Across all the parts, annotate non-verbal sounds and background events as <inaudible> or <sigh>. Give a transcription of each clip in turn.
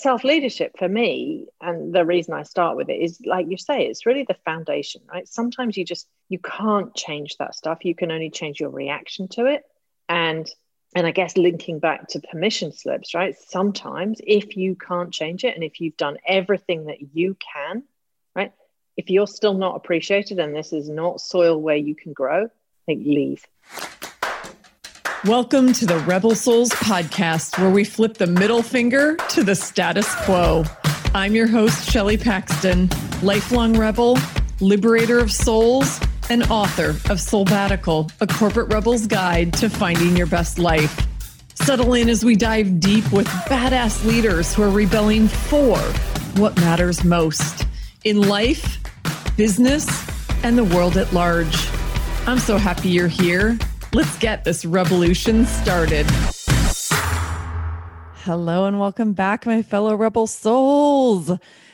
self leadership for me and the reason i start with it is like you say it's really the foundation right? Sometimes you just you can't change that stuff. You can only change your reaction to it. And and i guess linking back to permission slips right? Sometimes if you can't change it and if you've done everything that you can right? If you're still not appreciated and this is not soil where you can grow like leave Welcome to the Rebel Souls podcast, where we flip the middle finger to the status quo. I'm your host, Shelley Paxton, lifelong rebel, liberator of souls, and author of Soulbatical, a corporate rebel's guide to finding your best life. Settle in as we dive deep with badass leaders who are rebelling for what matters most in life, business, and the world at large. I'm so happy you're here. Let's get this revolution started. Hello and welcome back, my fellow rebel souls.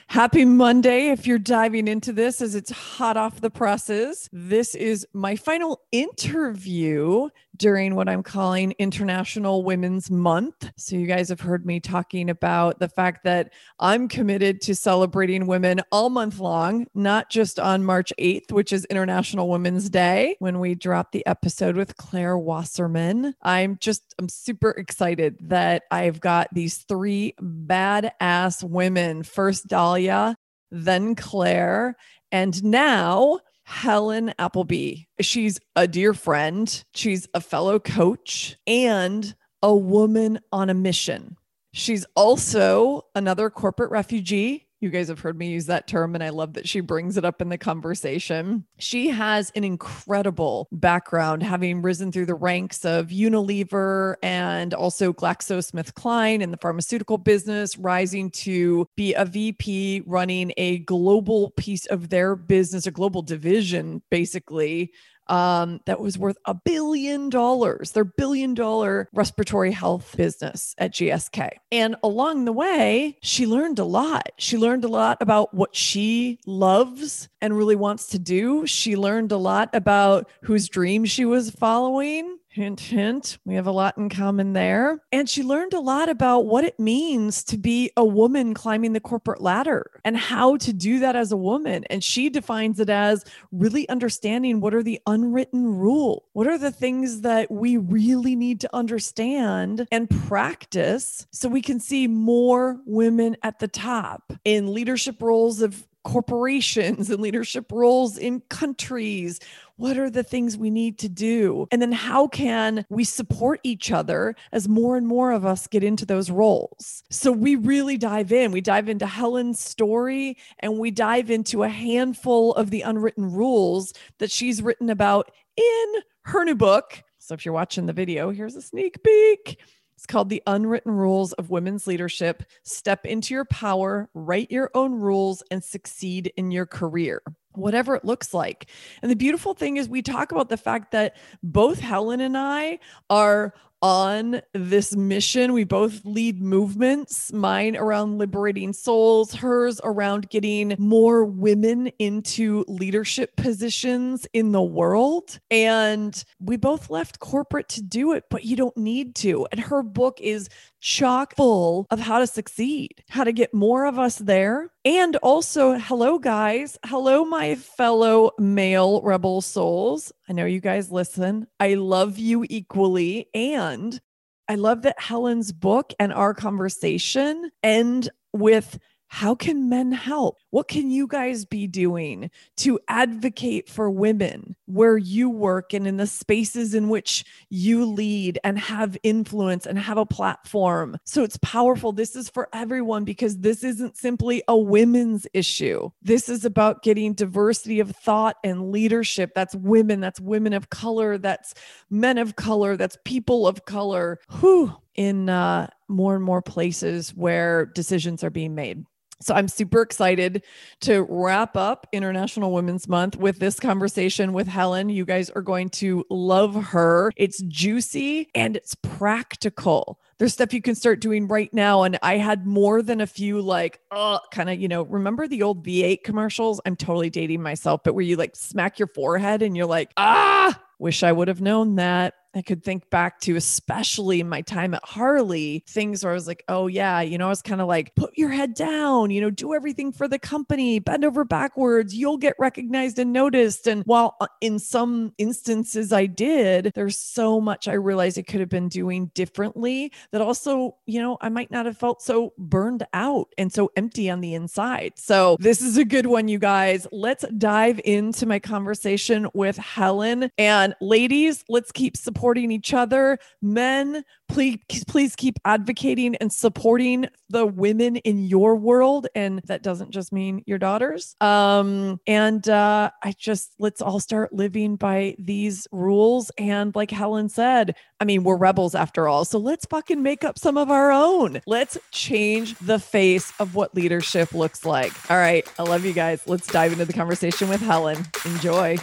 Happy Monday. If you're diving into this as it's hot off the presses, this is my final interview during what I'm calling International Women's Month. So, you guys have heard me talking about the fact that I'm committed to celebrating women all month long, not just on March 8th, which is International Women's Day, when we drop the episode with Claire Wasserman. I'm just, I'm super excited that I've got these three badass women first Dahlia, then Claire, and now Helen Appleby. She's a dear friend, she's a fellow coach, and a woman on a mission. She's also another corporate refugee you guys have heard me use that term, and I love that she brings it up in the conversation. She has an incredible background, having risen through the ranks of Unilever and also GlaxoSmithKline in the pharmaceutical business, rising to be a VP running a global piece of their business, a global division, basically um, that was worth a billion dollars, their billion dollar respiratory health business at GSK. And along the way, she learned a lot. She learned a lot about what she loves and really wants to do. She learned a lot about whose dream she was following Hint, hint. We have a lot in common there. And she learned a lot about what it means to be a woman climbing the corporate ladder and how to do that as a woman. And she defines it as really understanding what are the unwritten rule? What are the things that we really need to understand and practice so we can see more women at the top in leadership roles of corporations and leadership roles in countries what are the things we need to do? And then how can we support each other as more and more of us get into those roles? So we really dive in. We dive into Helen's story and we dive into a handful of the unwritten rules that she's written about in her new book. So if you're watching the video, here's a sneak peek. It's called The Unwritten Rules of Women's Leadership. Step into your power, write your own rules, and succeed in your career whatever it looks like. And the beautiful thing is, we talk about the fact that both Helen and I are on this mission. We both lead movements, mine around liberating souls, hers around getting more women into leadership positions in the world. And we both left corporate to do it, but you don't need to. And her book is chock full of how to succeed, how to get more of us there. And also, hello, guys. Hello, my fellow male rebel souls. I know you guys listen. I love you equally. And I love that Helen's book and our conversation end with how can men help? What can you guys be doing to advocate for women where you work and in the spaces in which you lead and have influence and have a platform? So it's powerful. This is for everyone because this isn't simply a women's issue. This is about getting diversity of thought and leadership. That's women, that's women of color, that's men of color, that's people of color. Who in uh, more and more places where decisions are being made. So I'm super excited to wrap up International Women's Month with this conversation with Helen. You guys are going to love her. It's juicy and it's practical. There's stuff you can start doing right now. And I had more than a few like, oh, kind of, you know, remember the old V8 commercials? I'm totally dating myself, but where you like smack your forehead and you're like, ah, wish I would have known that I could think back to, especially my time at Harley, things where I was like, oh, yeah, you know, I was kind of like, put your head down, you know, do everything for the company, bend over backwards, you'll get recognized and noticed. And while uh, in some instances I did, there's so much I realized I could have been doing differently that also, you know, I might not have felt so burned out and so empty on the inside. So this is a good one, you guys. Let's dive into my conversation with Helen. And ladies, let's keep supporting each other. Men, please please keep advocating and supporting the women in your world. And that doesn't just mean your daughters. Um and uh i just let's all start living by these rules. And like helen said i mean we're rebels after all. So let's fucking make up some of our own. Let's change the face of what leadership looks like. All right. I love you guys. Let's dive into the conversation with helen. Enjoy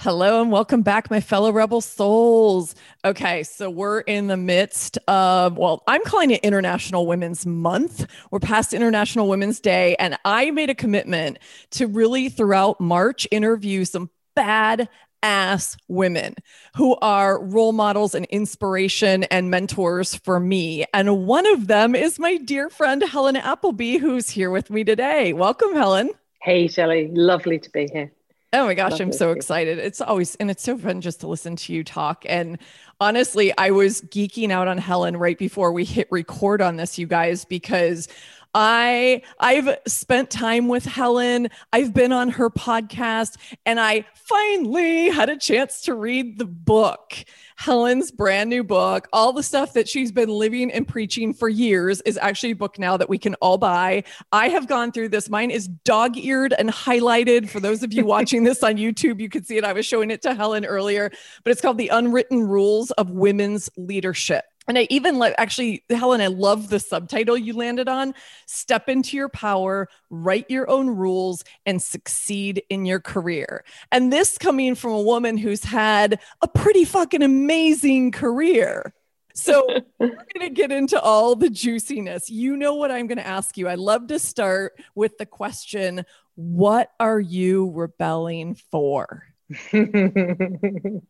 Hello and welcome back, my fellow rebel souls. Okay, so we're in the midst of, well, I'm calling it International Women's Month. We're past International Women's Day, and I made a commitment to really throughout March interview some bad ass women who are role models and inspiration and mentors for me. And one of them is my dear friend, Helen Appleby, who's here with me today. Welcome, Helen. Hey, Shelley. Lovely to be here. Oh my gosh, I'm so excited. It's always, and it's so fun just to listen to you talk. And honestly, I was geeking out on Helen right before we hit record on this, you guys, because I I've spent time with Helen. I've been on her podcast and I finally had a chance to read the book. Helen's brand new book. All the stuff that she's been living and preaching for years is actually a book now that we can all buy. I have gone through this. Mine is dog eared and highlighted. For those of you watching this on YouTube, you can see it. I was showing it to Helen earlier, but it's called The Unwritten Rules of Women's Leadership. And I even like actually, Helen, I love the subtitle you landed on Step into your power, write your own rules, and succeed in your career. And this coming from a woman who's had a pretty fucking amazing career. So <laughs> we're going to get into all the juiciness. You know what I'm going to ask you. I love to start with the question What are you rebelling for? <laughs> Thank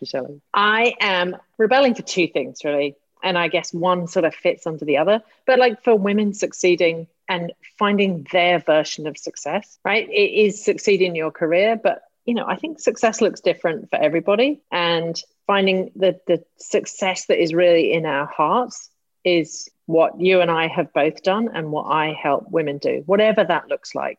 you, Shelley. I am rebelling for two things, really. And I guess one sort of fits under the other. But like for women succeeding and finding their version of success, right? It is succeeding in your career, but you know, I think success looks different for everybody. And finding the the success that is really in our hearts is what you and I have both done and what I help women do, whatever that looks like.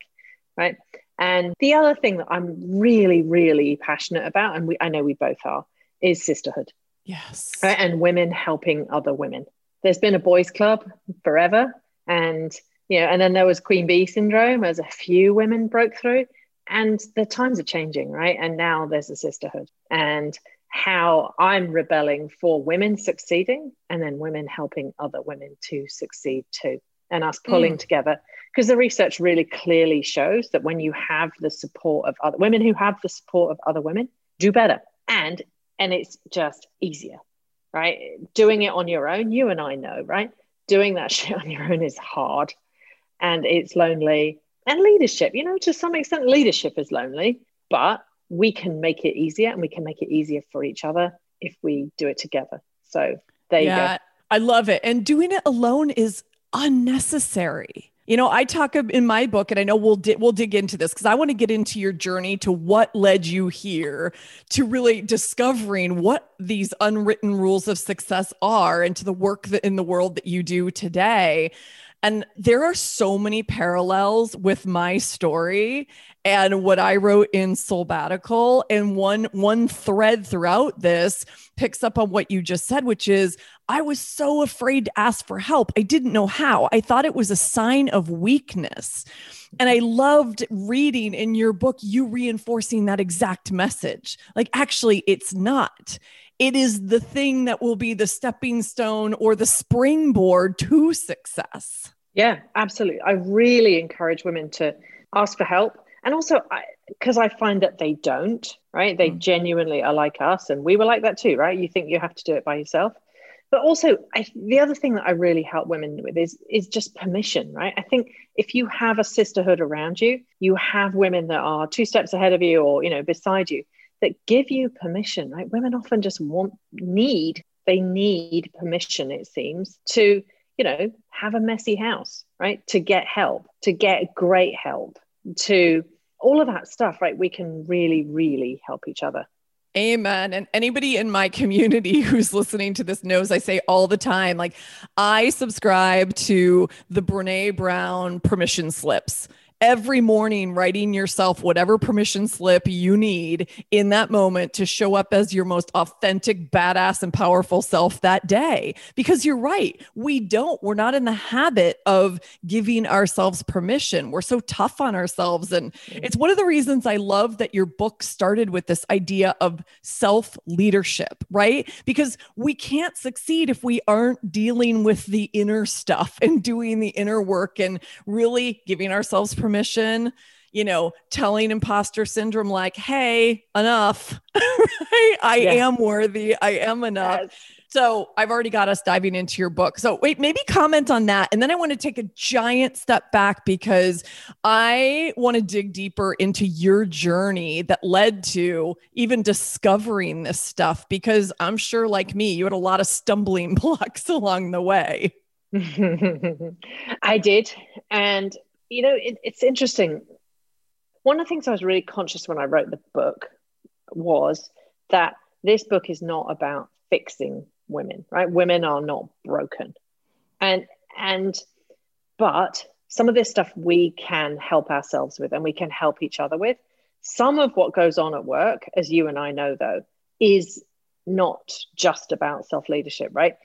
Right. And the other thing that I'm really, really passionate about, and we, I know we both are, is sisterhood. Yes. Right? And women helping other women. There's been a boys' club forever. And, you know, and then there was Queen Bee syndrome as a few women broke through. And the times are changing, right? And now there's a sisterhood. And how I'm rebelling for women succeeding and then women helping other women to succeed too and us pulling mm. together because the research really clearly shows that when you have the support of other women who have the support of other women do better. And and it's just easier right? Doing it on your own you and i know right? Doing that <laughs> shit on your own is hard and it's lonely. And leadership you know to some extent leadership is lonely but we can make it easier and we can make it easier for each other if we do it together. So there yeah, you go. I love it. And doing it alone is unnecessary. You know, I talk in my book, and I know we'll di- we'll dig into this because I want to get into your journey to what led you here to really discovering what these unwritten rules of success are, and to the work that in the world that you do today. And there are so many parallels with my story and what I wrote in Soulbatical. And one one thread throughout this picks up on what you just said, which is I was so afraid to ask for help. I didn't know how. I thought it was a sign of weakness. And I loved reading in your book, you reinforcing that exact message. Like, actually, it's not it is the thing that will be the stepping stone or the springboard to success. Yeah, absolutely. I really encourage women to ask for help. And also, because I, I, find that they don't, right? They mm. genuinely are like us. And we were like that too, right? You think you have to do it by yourself. But also, I, the other thing that I really help women with is, is just permission, right? I think if you have a sisterhood around you, you have women that are two steps ahead of you or, you know, beside you, that give you permission, right? Women often just want, need, they need permission, it seems, to, you know, have a messy house, right? To get help, to get great help, to all of that stuff, right? We can really, really help each other. Amen. And anybody in my community <laughs> who's listening to this knows I say all the time, like, I subscribe to the Brene Brown permission slips every morning writing yourself whatever permission slip you need in that moment to show up as your most authentic, badass, and powerful self that day. Because you're right, we don't, we're not in the habit of giving ourselves permission. We're so tough on ourselves. And it's one of the reasons I love that your book started with this idea of self leadership, right? Because we can't succeed if we aren't dealing with the inner stuff and doing the inner work and really giving ourselves permission permission you know, telling imposter syndrome, like, hey, enough. <laughs> right? I yeah. am worthy. I am enough. Yes. So I've already got us diving into your book. So wait, maybe comment on that. And then I want to take a giant step back because I want to dig deeper into your journey that led to even discovering this stuff because I'm sure, like me, you had a lot of stumbling <laughs> blocks along the way. <laughs> I did. And you know, it, it's interesting. One of the things I was really conscious when I wrote the book was that this book is not about fixing women, right? Women are not broken. And and but some of this stuff we can help ourselves with and we can help each other with. Some of what goes on at work, as you and I know though, is not just about self-leadership, right?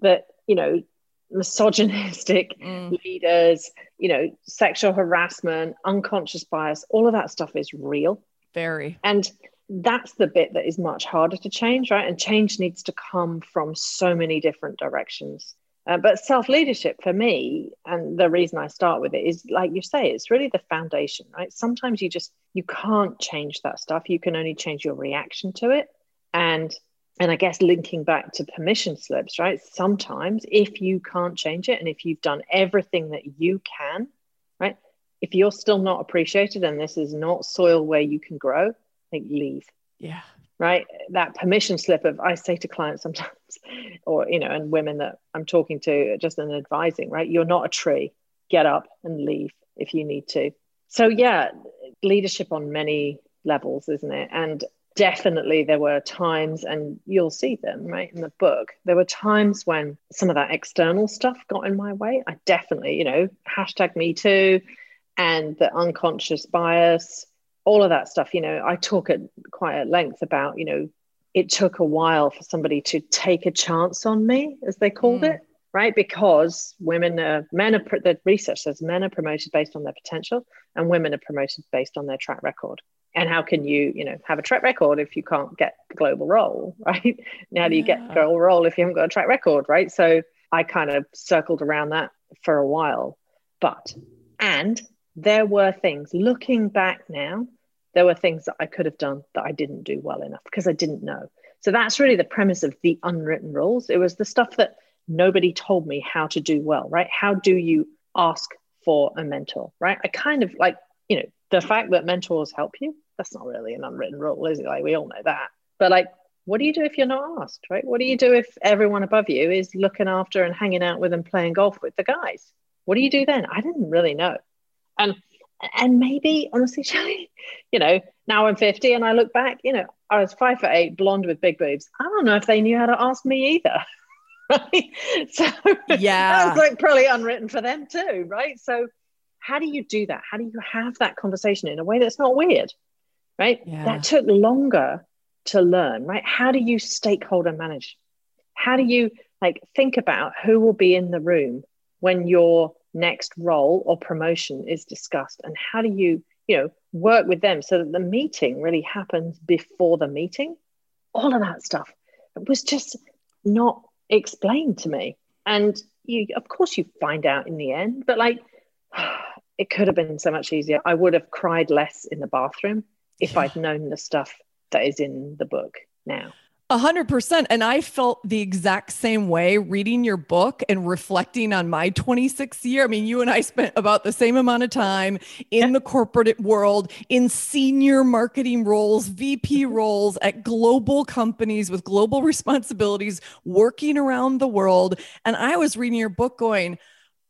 That, you know, misogynistic mm. leaders, you know, sexual harassment, unconscious bias, all of that stuff is real. Very. And that's the bit that is much harder to change, right? And change needs to come from so many different directions. Uh, but self leadership for me, and the reason I start with it is like you say, it's really the foundation, right? Sometimes you just you can't change that stuff. You can only change your reaction to it. And and I guess linking back to permission slips, right? Sometimes if you can't change it and if you've done everything that you can, right? If you're still not appreciated and this is not soil where you can grow, like leave. Yeah. Right. That permission slip of I say to clients sometimes, <laughs> or you know, and women that I'm talking to just in advising, right? You're not a tree. Get up and leave if you need to. So yeah, leadership on many levels, isn't it? And definitely there were times, and you'll see them right in the book. There were times when some of that external stuff got in my way. I definitely, you know, hashtag me too, and the unconscious bias, all of that stuff. You know, I talk at quite at length about, you know, it took a while for somebody to take a chance on me, as they called mm. it right? Because women are, men are, the research says men are promoted based on their potential and women are promoted based on their track record and how can you you know have a track record if you can't get the global role <laughs> right? How do you yeah. get global role if you haven't got a track record right? So i kind of circled around that for a while. But and there were things looking back now there were things that i could have done that i didn't do well enough because i didn't know. So that's really the premise of the unwritten rules. It was the stuff that nobody told me how to do well right? How do you ask for a mentor right? I kind of like you know the fact that mentors help you that's not really an unwritten rule, is it? Like we all know that. But like, what do you do if you're not asked, right? What do you do if everyone above you is looking after and hanging out with and playing golf with the guys? What do you do then? I didn't really know. And and maybe honestly, <laughs> Shelley, you know, now I'm 50 and I look back, you know, I was five foot eight, blonde with big boobs. I don't know if they knew how to ask me either. <laughs> right. So yeah, <laughs> that was like probably unwritten for them too, right? So how do you do that? How do you have that conversation in a way that's not weird? Right? Yeah. That took longer to learn, right? How do you stakeholder manage? How do you like think about who will be in the room when your next role or promotion is discussed and how do you, you know, work with them so that the meeting really happens before the meeting? All of that stuff it was just not explained to me. And you of course you find out in the end, but like <sighs> it could have been so much easier. I would have cried less in the bathroom if yeah. I'd known the stuff that is in the book now. A hundred percent. And I felt the exact same way reading your book and reflecting on my 26th year. I mean, you and I spent about the same amount of time in the corporate world, in senior marketing roles, VP <laughs> roles at global companies with global responsibilities, working around the world. And I was reading your book going,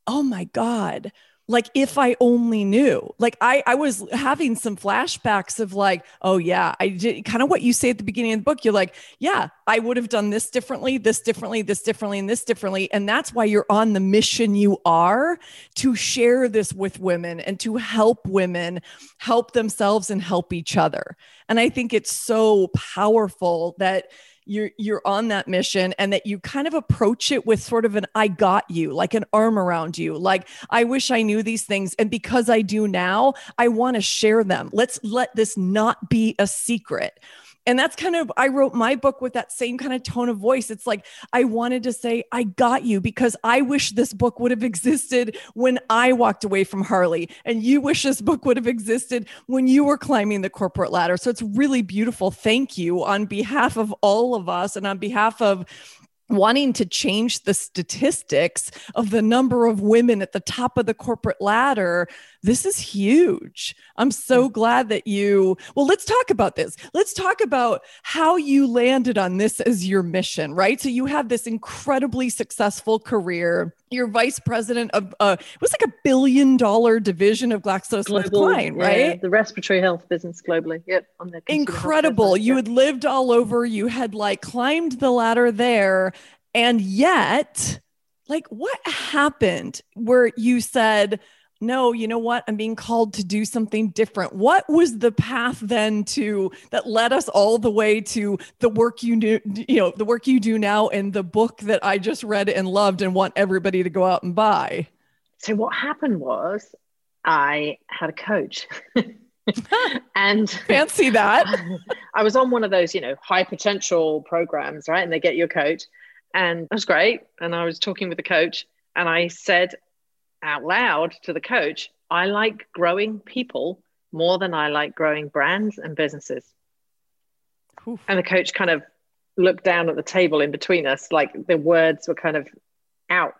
oh my God like if i only knew like i i was having some flashbacks of like oh yeah i did kind of what you say at the beginning of the book. You're like yeah i would have done this differently this differently this differently and this differently. And that's why you're on the mission you are to share this with women and to help women help themselves and help each other. And i think it's so powerful that you're you're on that mission and that you kind of approach it with sort of an I got you, like an arm around you. Like I wish I knew these things and because I do now, I want to share them. Let's let this not be a secret and that's kind of i wrote my book with that same kind of tone of voice. It's like i wanted to say i got you because i wish this book would have existed when i walked away from harley and you wish this book would have existed when you were climbing the corporate ladder. So it's really beautiful. Thank you on behalf of all of us and on behalf of wanting to change the statistics of the number of women at the top of the corporate ladder this is huge. I'm so mm. glad that you well let's talk about this. Let's talk about how you landed on this as your mission right? So you have this incredibly successful career you're vice president of uh it was like a billion dollar division of GlaxoSmithKline, right? Yeah, the respiratory health business globally. Yep, on the incredible. You had lived all over. You had like climbed the ladder there, and yet, like, what happened where you said? No, you know what? I'm being called to do something different. What was the path then to that led us all the way to the work you do, you know, the work you do now and the book that I just read and loved and want everybody to go out and buy? So what happened was I had a coach. <laughs> and fancy that. <laughs> I was on one of those, you know, high potential programs, right? And they get your coach. And it was great. And I was talking with the coach and I said, out loud to the coach, I like growing people more than I like growing brands and businesses. Oof. And the coach kind of looked down at the table in between us, like the words were kind of out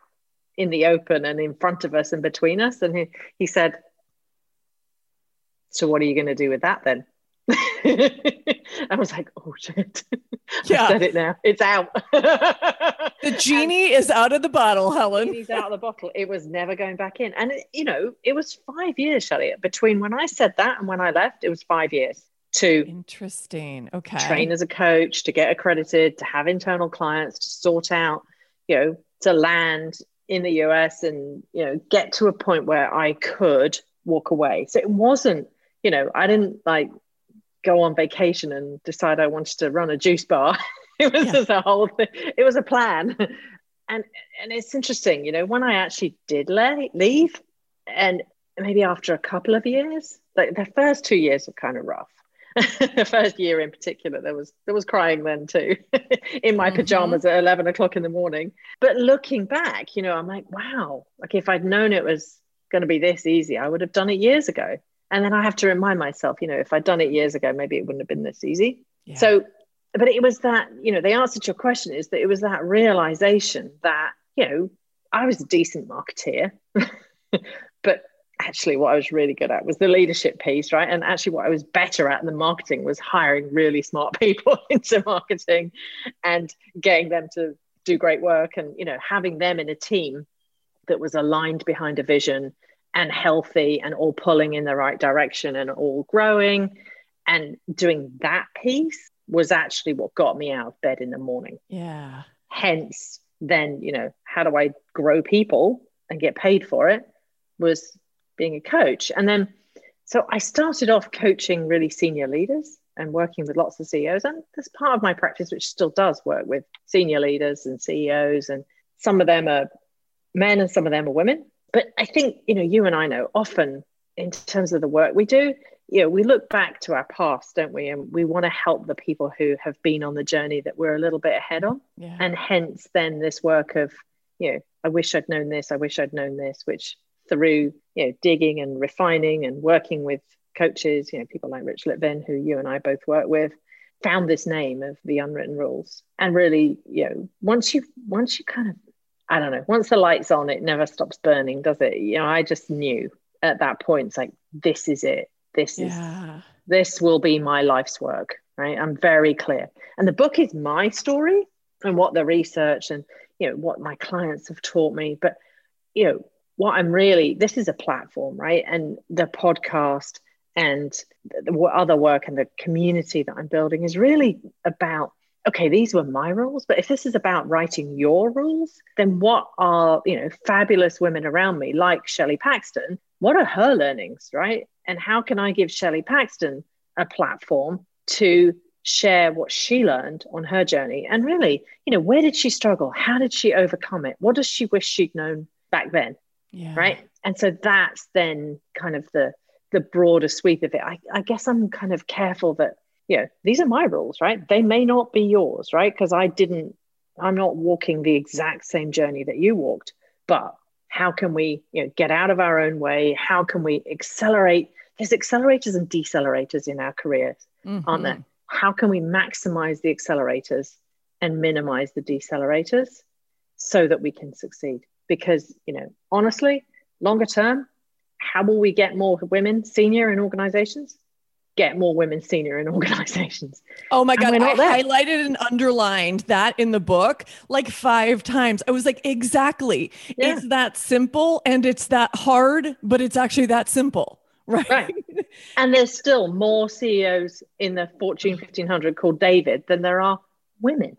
in the open and in front of us and between us. And he, he said, So, what are you going to do with that then? <laughs> <laughs> I was like, oh shit. <laughs> Yeah. I said it now. It's out. <laughs> the genie and is out of the bottle, Helen. He's out of the bottle. It was never going back in. And, it, you know, it was five years, Shelley, between when I said that and when I left, it was five years to interesting. Okay. Train as a coach, to get accredited, to have internal clients, to sort out, you know, to land in the US and, you know, get to a point where I could walk away. So it wasn't, you know, I didn't like go on vacation and decide I wanted to run a juice bar. <laughs> it was yeah. whole thing. It was a plan. And and it's interesting, you know, when I actually did le- leave, and maybe after a couple of years, like the first two years were kind of rough. <laughs> the first year in particular, there was there was crying then too, <laughs> in my mm-hmm. pajamas at eleven o'clock in the morning. But looking back, you know, I'm like, wow, like if I'd known it was going to be this easy, I would have done it years ago. And then I have to remind myself, you know, if I'd done it years ago, maybe it wouldn't have been this easy. Yeah. So, but it was that, you know, the answer to your question is that it was that realization that, you know, I was a decent marketeer, <laughs> but actually what I was really good at was the leadership piece, right? And actually what I was better at than marketing was hiring really smart <laughs> people into marketing and getting them to do great work and, you know, having them in a team that was aligned behind a vision and healthy and all pulling in the right direction and all growing. And doing that piece was actually what got me out of bed in the morning. Yeah. Hence, then, you know, how do I grow people and get paid for it was being a coach. And then, so I started off coaching really senior leaders and working with lots of CEOs. And that's part of my practice, which still does work with senior leaders and CEOs. And some of them are men and some of them are women but I think, you know, you and I know often in terms of the work we do, you know, we look back to our past, don't we? And we want to help the people who have been on the journey that we're a little bit ahead on. Yeah. And hence then this work of, you know, I wish I'd known this, I wish I'd known this, which through, you know, digging and refining and working with coaches, you know, people like Rich Litvin, who you and I both work with, found this name of the unwritten rules and really you know once you once you kind of i don't know. Once the light's on it never stops burning does it? You know i just knew at that point it's like this is it. This yeah. is this will be my life's work right? I'm very clear. And the book is my story and what the research and you know what my clients have taught me. But you know what i'm really this is a platform right? And the podcast and the other work and the community that i'm building is really about okay these were my rules but if this is about writing your rules then what are you know fabulous women around me like shelley paxton what are her learnings right? And how can i give shelley paxton a platform to share what she learned on her journey? And really you know where did she struggle? How did she overcome it? What does she wish she'd known back then yeah. right? And so that's then kind of the the broader sweep of it. I, I guess i'm kind of careful that you know these are my rules right? They may not be yours right? Because i didn't i'm not walking the exact same journey that you walked but how can we you know get out of our own way? How can we accelerate? There's accelerators and decelerators in our careers mm-hmm. aren't there? How can we maximize the accelerators and minimize the decelerators so that we can succeed? Because you know honestly longer term how will we get more women senior in organizations get more women senior in <laughs> organizations oh my god i there. highlighted and underlined that in the book like five times i was like exactly yeah. it's that simple and it's that hard but it's actually that simple <laughs> Right. right. And there's still more CEOs in the Fortune 1500 called David than there are women.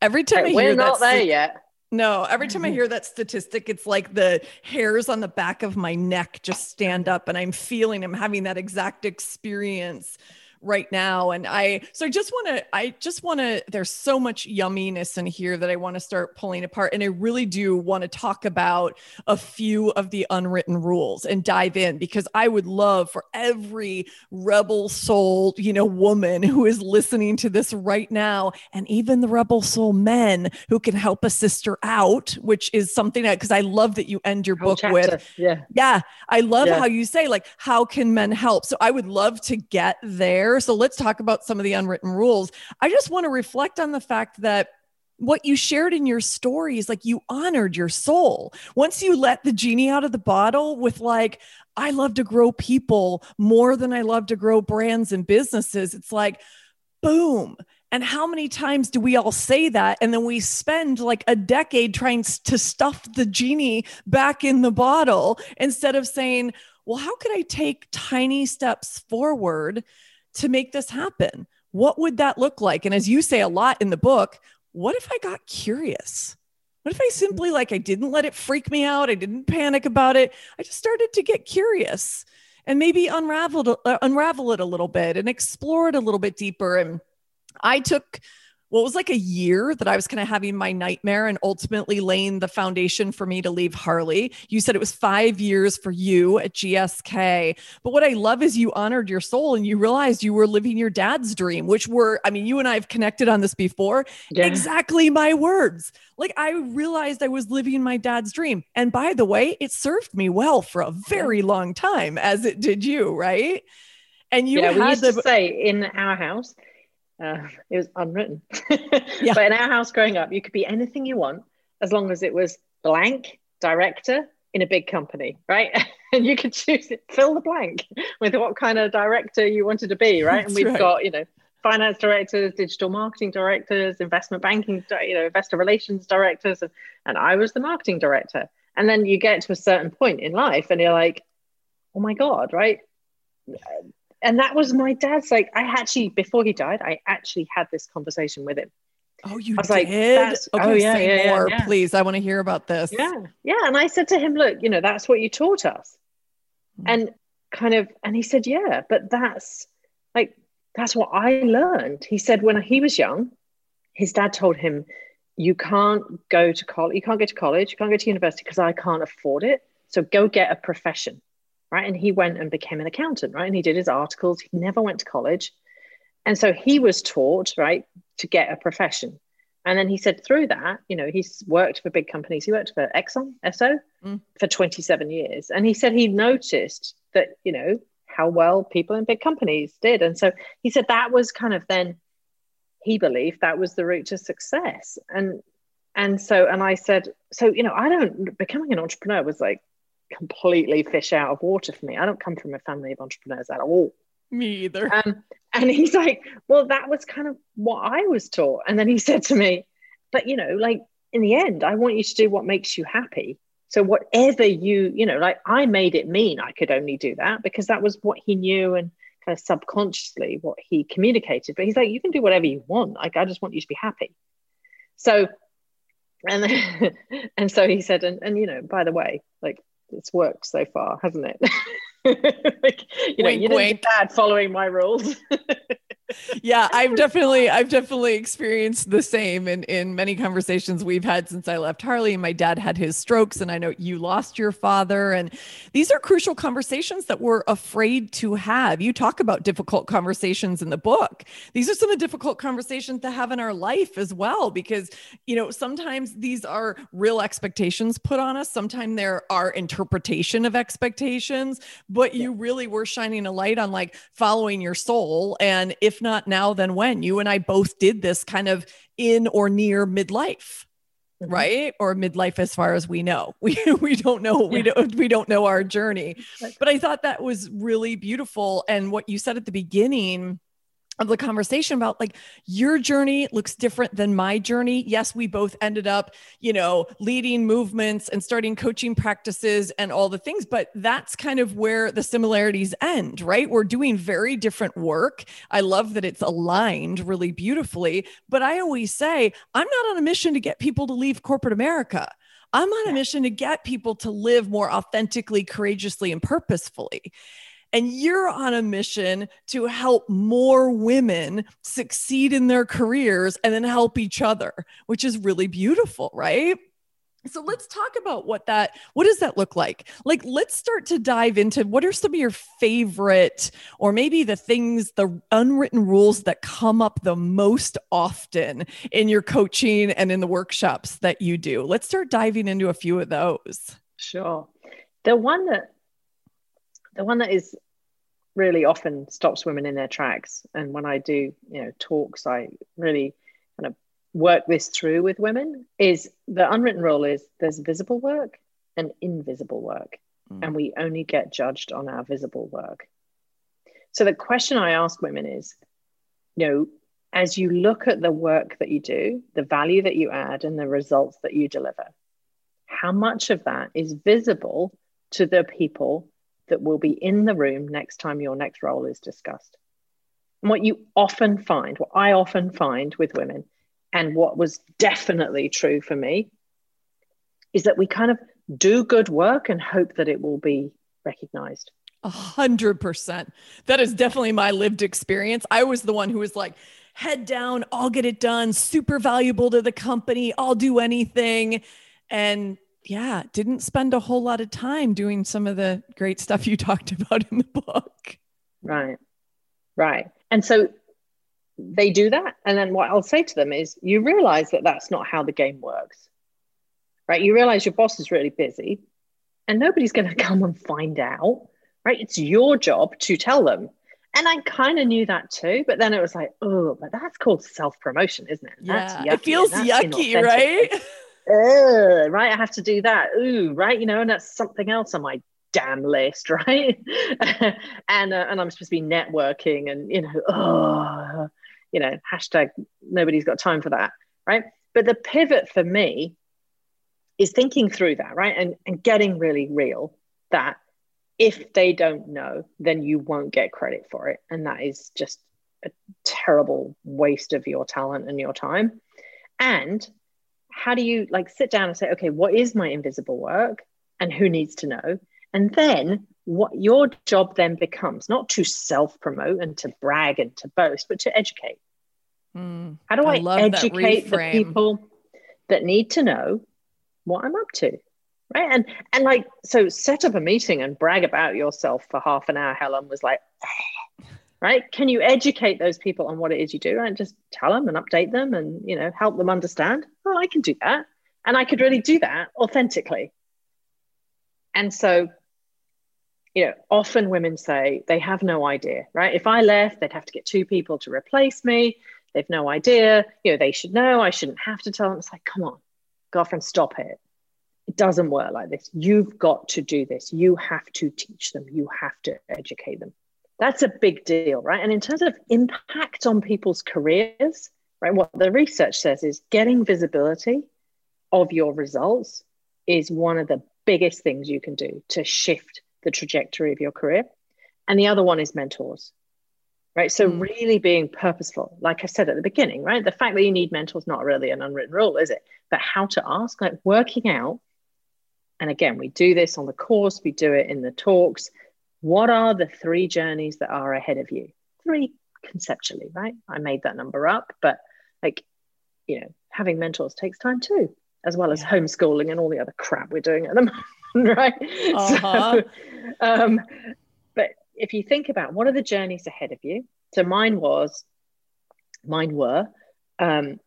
Every time we're not there yet. No, every time I hear that statistic, it's like the hairs on the back of my neck just stand up and I'm feeling, I'm having that exact experience right now and i so i just want to i just want to there's so much yumminess in here that i want to start pulling apart and i really do want to talk about a few of the unwritten rules and dive in because i would love for every rebel soul you know woman who is listening to this right now and even the rebel soul men who can help a sister out which is something that because i love that you end your book with yeah yeah i love yeah. how you say like how can men help so i would love to get there so let's talk about some of the unwritten rules. I just want to reflect on the fact that what you shared in your stories, like you honored your soul. Once you let the genie out of the bottle with, like, I love to grow people more than I love to grow brands and businesses, it's like, boom. And how many times do we all say that? And then we spend like a decade trying to stuff the genie back in the bottle instead of saying, well, how could I take tiny steps forward to make this happen? What would that look like? And as you say a lot in the book, what if I got curious? What if I simply like I didn't let it freak me out? I didn't panic about it. I just started to get curious and maybe unravel uh, unravel it a little bit and explore it a little bit deeper. And I took what was like a year that I was kind of having my nightmare and ultimately laying the foundation for me to leave Harley. You said it was five years for you at GSK. But what I love is you honored your soul and you realized you were living your dad's dream, which were, I mean, you and I have connected on this before. Yeah. Exactly my words. Like I realized I was living my dad's dream. And by the way, it served me well for a very long time, as it did you, right? And you yeah, had we used the, to say in our house, uh, it was unwritten. yeah. <laughs> But in our house growing up, you could be anything you want as long as it was blank director in a big company, right? <laughs> and you could choose it, fill the blank with what kind of director you wanted to be, right? That's and we've right. got, you know, finance directors, digital marketing directors, investment banking, you know, investor relations directors, and, and I was the marketing director. And then you get to a certain point in life and you're like, oh my God, right? And that was my dad's like i actually before he died i actually had this conversation with him. Oh you I was did? like okay, oh yeah, yeah, more yeah. please. I want to hear about this. Yeah yeah. And i said to him look you know that's what you taught us. Mm-hmm. and kind of and he said yeah but that's like that's what i learned. He said when he was young his dad told him you can't go to college you can't go to college you can't go to university because i can't afford it. So go get a profession right? And he went and became an accountant, right? And he did his articles. He never went to college. And so he was taught, right, to get a profession. And then he said through that, you know, he's worked for big companies. He worked for Exxon, Esso, mm. for 27 years. And he said he noticed that, you know, how well people in big companies did. And so he said that was kind of then he believed that was the route to success. And and so and I said, so you know, I don't becoming an entrepreneur was like completely fish out of water for me. I don't come from a family of entrepreneurs at all. Me either. Um, and he's like, well, that was kind of what I was taught. And then he said to me, but you know, like in the end, I want you to do what makes you happy. So whatever you, you know, like I made it mean I could only do that because that was what he knew and kind of subconsciously what he communicated. But he's like, you can do whatever you want. Like I just want you to be happy. So and <laughs> and so he said, and, and you know, by the way, like it's worked so far, hasn't it? <laughs> like, you know, wink, you didn't wink. bad following my rules. <laughs> yeah, I've definitely I've definitely experienced the same in in many conversations we've had since I left Harley. My dad had his strokes and I know you lost your father and these are crucial conversations that we're afraid to have. You talk about difficult conversations in the book. These are some of the difficult conversations to have in our life as well because you know, sometimes these are real expectations put on us, sometimes there are interpretation of expectations, but you really were shining a light on like following your soul and if not now, then when? You and I both did this kind of in or near midlife. Mm-hmm. right or midlife as far as we know <laughs> we we don't know yeah. we don't we don't know our journey but i thought that was really beautiful and what you said at the beginning of the conversation about like your journey looks different than my journey. Yes, we both ended up, you know, leading movements and starting coaching practices and all the things, but that's kind of where the similarities end, right? We're doing very different work. I love that it's aligned really beautifully, but I always say, I'm not on a mission to get people to leave corporate America. I'm on a mission to get people to live more authentically, courageously, and purposefully and you're on a mission to help more women succeed in their careers and then help each other, which is really beautiful, right? So let's talk about what that what does that look like? Like let's start to dive into what are some of your favorite or maybe the things the unwritten rules that come up the most often in your coaching and in the workshops that you do. Let's start diving into a few of those. Sure. The one that the one that is really often stops women in their tracks. And when I do, you know, talks, I really kind of work this through with women. Is the unwritten rule is there's visible work and invisible work, mm. and we only get judged on our visible work. So the question I ask women is, you know, as you look at the work that you do, the value that you add, and the results that you deliver, how much of that is visible to the people that will be in the room next time your next role is discussed. And what you often find, what I often find with women, and what was definitely true for me, is that we kind of do good work and hope that it will be recognized. A hundred percent. That is definitely my lived experience. I was the one who was like, head down, I'll get it done, super valuable to the company, I'll do anything. And yeah, didn't spend a whole lot of time doing some of the great stuff you <laughs> talked about in the book. Right. Right. And so they do that. And then what I'll say to them is you realize that that's not how the game works. Right. You realize your boss is really busy and nobody's going <laughs> to come and find out. Right. It's your job to tell them. And I kind of knew that too, but then it was like, oh, but that's called self promotion, isn't it? Yeah, it feels yucky, right? <laughs> right? I have to do that. Ooh, right? You know, and that's something else on my damn list, <laughs> right? and uh, and I'm supposed to be networking, and you know, oh, you know, hashtag nobody's got time for that, right? But the pivot for me is thinking through that, right, and and getting really real that if they don't know, then you won't get credit for it, and that is just a terrible waste of your talent and your time. And how do you like sit down and say, okay, what is my invisible work and who needs to know? And then what your job then becomes not to self promote and to brag and to boast, but to educate. Mm, how do I, I educate the people that need to know what I'm up to? Right. And and like so set up a meeting and brag about yourself for half an hour. Helen was like, right? Can you educate those people on what it is you do and just tell them and update them and, you know, help them understand? Oh, I can do that. And I could really do that authentically. And so, you know, often women say they have no idea, right? If I left, they'd have to get two people to replace me. they've no idea. You know, they should know. I shouldn't have to tell them. It's like, come on, girlfriend, stop it. It doesn't work like this. You've got to do this. You have to teach them. You have to educate them. That's a big deal, right? And in terms of impact on people's careers, right, what the research says is getting visibility of your results is one of the biggest things you can do to shift the trajectory of your career. And the other one is mentors, right? So, mm. really being purposeful, like I said at the beginning, right? The fact that you need mentors, not really an unwritten rule, is it? But how to ask, like working out. And again, we do this on the course, we do it in the talks. What are the three journeys that are ahead of you? Three conceptually, right? I made that number up, but like, you know, having mentors takes time too, as well as yeah. homeschooling and all the other crap we're doing at the <laughs> moment, right? Uh-huh. So, um, but if you think about what are the journeys ahead of you, so mine was, mine were um,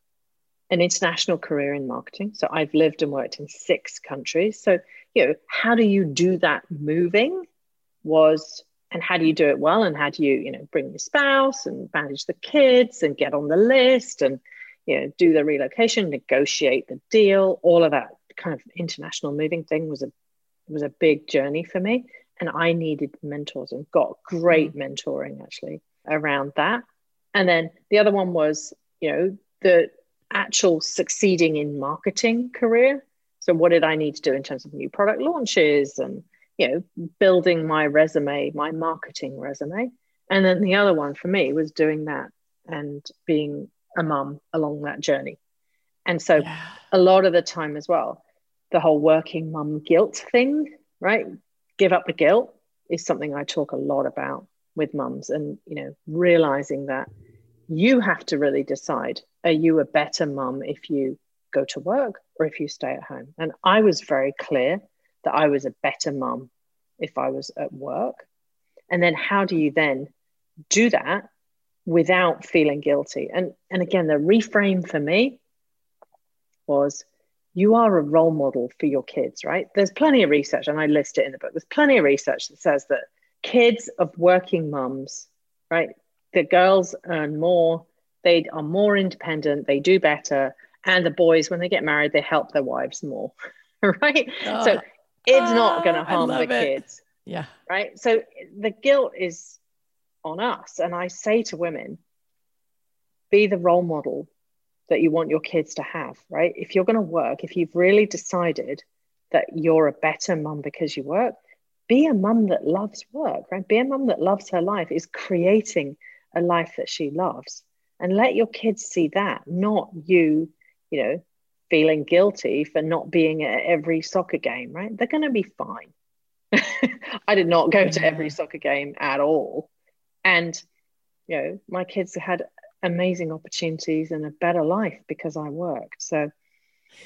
an international career in marketing. So I've lived and worked in six countries. So, you know, how do you do that moving was, and how do you do it well? And how do you, you know, bring your spouse and manage the kids and get on the list and, you know, do the relocation, negotiate the deal, all of that kind of international moving thing was a was a big journey for me and I needed mentors and got great mm. mentoring actually around that. And then the other one was, you know, the actual succeeding in marketing career. So what did I need to do in terms of new product launches and, you know, building my resume, my marketing resume. And then the other one for me was doing that and being a mum along that journey. And so yeah. a lot of the time as well, the whole working mum guilt thing, right? give up the guilt is something I talk a lot about with mums and you know realizing that you have to really decide are you a better mum if you go to work or if you stay at home and I was very clear that I was a better mum if I was at work and then how do you then do that without feeling guilty and and again the reframe for me was you are a role model for your kids, right? There's plenty of research, and I list it in the book. There's plenty of research that says that kids of working mums, right? The girls earn more, they are more independent, they do better. And the boys, when they get married, they help their wives more, <laughs> right? Oh, so ah. It's not ah, going to harm the it. kids. Yeah. Right. So the guilt is on us. And I say to women, be the role model that you want your kids to have, right? If you're going to work, if you've really decided that you're a better mum because you work, be a mum that loves work, right? Be a mum that loves her life, is creating a life that she loves. And let your kids see that, not you, you know, feeling guilty for not being at every soccer game, right? They're going to be fine. <laughs> I did not go to every soccer game at all. And, you know, my kids had amazing opportunities and a better life because I worked. So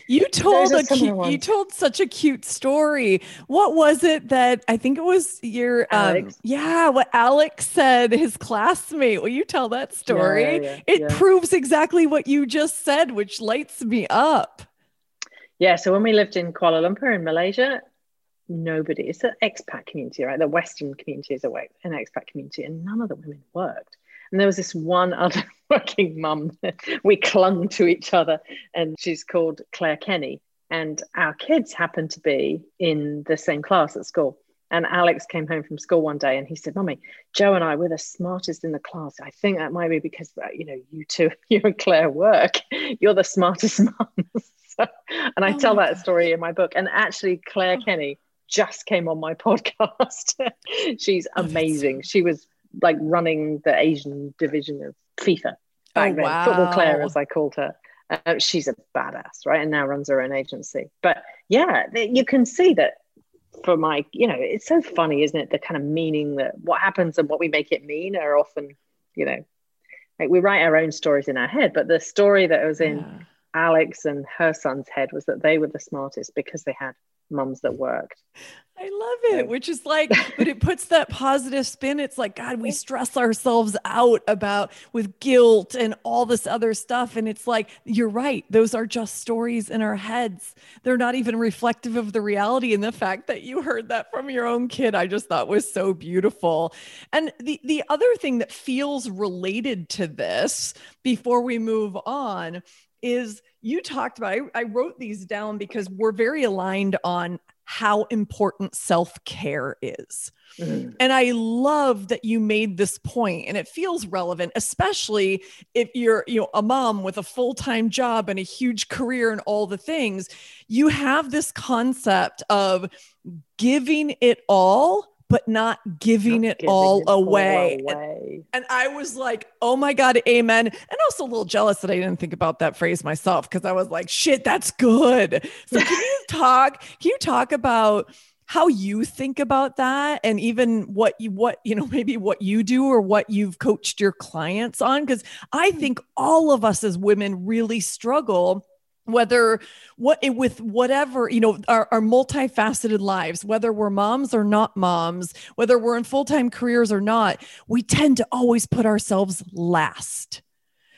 you told a cute, you told such a cute story. What was it that I think it was your um, yeah, what Alex said his classmate. Will you tell that story? Yeah, yeah, yeah, it proves exactly what you just said, which lights me up. Yeah, so when we lived in Kuala Lumpur in Malaysia, nobody, it's an expat community, right? The Western community is a an expat community, and none of the women worked. And there was this one other <laughs> working mum. we clung to each other, and she's called Claire Kenny. And our kids happened to be in the same class at school. And Alex came home from school one day and he said, Mummy, Joe and I, we're the smartest in the class. I think that might be because, uh, you know, you two, <laughs> you and Claire work. You're the smartest <laughs> mums. so, and I oh tell that God. story in my book. And actually, Claire oh. Kenny just came on my podcast. She's amazing. She was like running the Asian division of FIFA back oh, then, wow. Football Claire, as I called her. Uh, she's a badass, right? And now runs her own agency. But yeah, you can see that for my, you know, it's so funny, isn't it? The kind of meaning that what happens and what we make it mean are often, you know, like we write our own stories in our head. But the story that was in yeah. Alex and her son's head was that they were the smartest because they had mums that worked. I love it, which is like, but it puts that positive spin. It's like, God, we stress ourselves out about with guilt and all this other stuff. And it's like, you're right. Those are just stories in our heads. They're not even reflective of the reality. And the fact that you heard that from your own kid, I just thought was so beautiful. And the, the other thing that feels related to this before we move on is you talked about I, I, wrote these down because we're very aligned on how important self-care is mm. and i love that you made this point and it feels relevant especially if you're you know a mom with a full-time job and a huge career and all the things you have this concept of giving it all but not giving, not it, giving all it away. away. And, and, I was like, oh my God, amen. And also a little jealous that I didn't think about that phrase myself because I was like, shit, that's good. So can you <laughs> talk, can you talk about how you think about that and even what you what you know <laughs> maybe what you do or what you've coached your clients on because i mm. think all of us as women really struggle whether what eh, with whatever you know our, our multifaceted lives whether we're moms or not moms whether we're in full-time careers or not we tend to always put ourselves last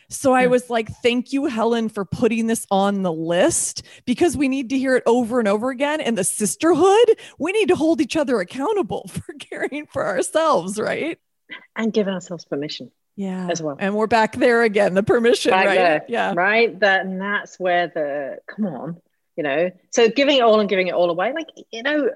so I was like, thank you, Helen, for putting this on the list because we need to hear it over and over again. And the sisterhood, we need to hold each other accountable <laughs> for caring for ourselves, right? And give ourselves permission yeah. As well. And we're back there again the permission back right? there, yeah. Right that and that's where the come on you know. So giving it all and giving it all away like you know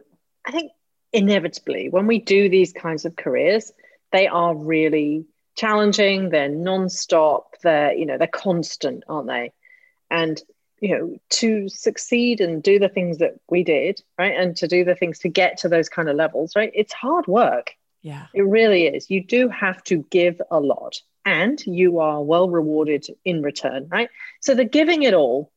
i think inevitably when we do these kinds of careers they are really challenging they're non-stop they're you know they're constant aren't they? And you know to succeed and do the things that we did right and to do the things to get to those kind of levels right it's hard work yeah. It really is. You do have to give a lot and you are well rewarded in return, right? So the giving it all,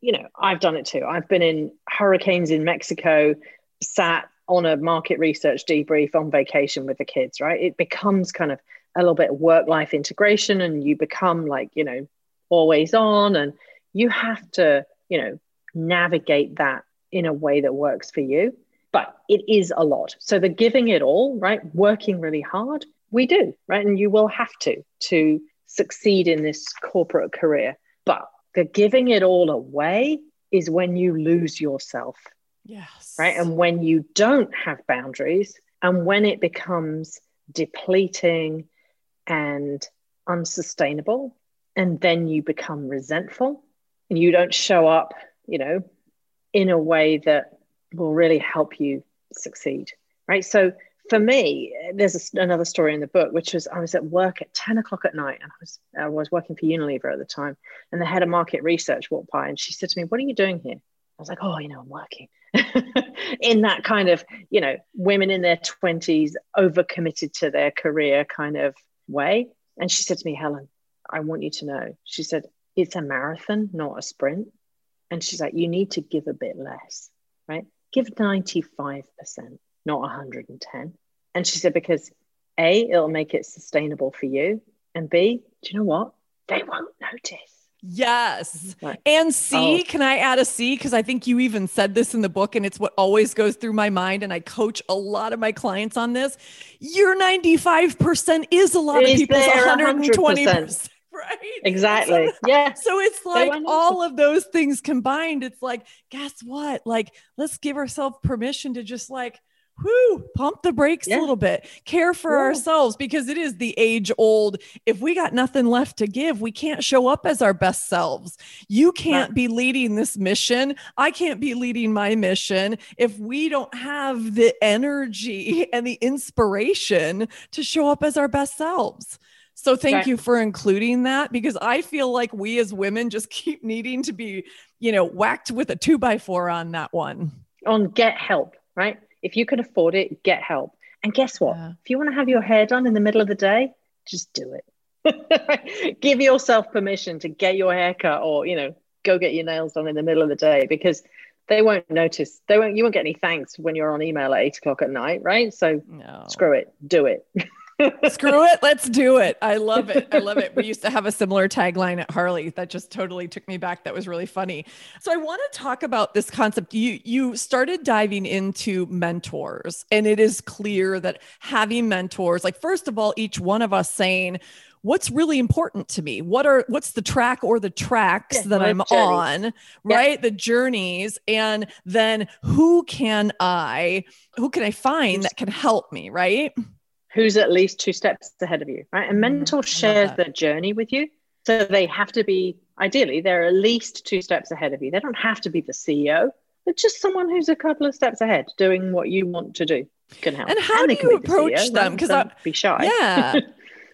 you know, I've done it too. I've been in hurricanes in Mexico, sat on a market research debrief on vacation with the kids, right? It becomes kind of a little bit of work life integration and you become like, you know, always on and you have to, you know, navigate that in a way that works for you but it is a lot. So the giving it all, right? Working really hard, we do, right? And you will have to to succeed in this corporate career. But the giving it all away is when you lose yourself. Yes. Right. And when you don't have boundaries and when it becomes depleting and unsustainable, and then you become resentful and you don't show up, you know, in a way that will really help you succeed. Right. So for me, there's a, another story in the book, which was I was at work at 10 o'clock at night and I was, I was working for Unilever at the time. And the head of market research walked by and she said to me, What are you doing here? I was like, Oh, you know, I'm working. <laughs> in that kind of, you know, women in their 20s, overcommitted to their career kind of way. And she said to me, Helen, I want you to know, she said, it's a marathon, not a sprint. And she's like, you need to give a bit less? Give 95%, not 110. And she said, because A, it'll make it sustainable for you. And B, do you know what? They won't notice. Yes. And C, oh. can I add a C? Because I think you even said this in the book, and it's what always goes through my mind. And I coach a lot of my clients on this. Your 95% is a lot of people's 120%. 100% right? <laughs> Exactly. So, yeah. So it's like all of those things combined. It's like, guess what? Like, let's give ourselves permission to just like, whoo, pump the brakes yeah. a little bit, care for yeah. ourselves because it is the age old. If we got nothing left to give, we can't show up as our best selves. You can't right. be leading this mission. I can't be leading my mission if we don't have the energy <laughs> and the inspiration to show up as our best selves. So thank okay. you for including that because I feel like we as women just <laughs> keep needing to be, you know, whacked with a two by four on that one. On get help, right? If you can afford it, get help. And guess what? Yeah. If you want to have your hair done in the middle of the day, just do it. <laughs> Give yourself permission to get your hair cut or, you know, go get your nails done in the middle of the day because they won't notice. They won't. You won't get any thanks when you're on email at eight o'clock at night, right? So no. screw it. Do it. <laughs> Screw it. Let's do it. I love it. I love it. We used to have a similar tagline at Harley that just totally took me back. That was really funny. So I want to talk about this concept. You you started diving into mentors and it is clear that having mentors, like first of all, each one of us saying, what's really important to me what are what's the track or the tracks that i'm journeys. on right the journeys and then who can i who can i find that can help me right who's at least two steps ahead of you, right? A mm, mentor mm, shares the journey with you. So they have to be, ideally, they're at least two steps ahead of you. They don't have to be the CEO, but just someone who's a couple of steps ahead doing what you want to do can help. And how and do you approach CEO, them? Because I'd be shy. Yeah. <laughs>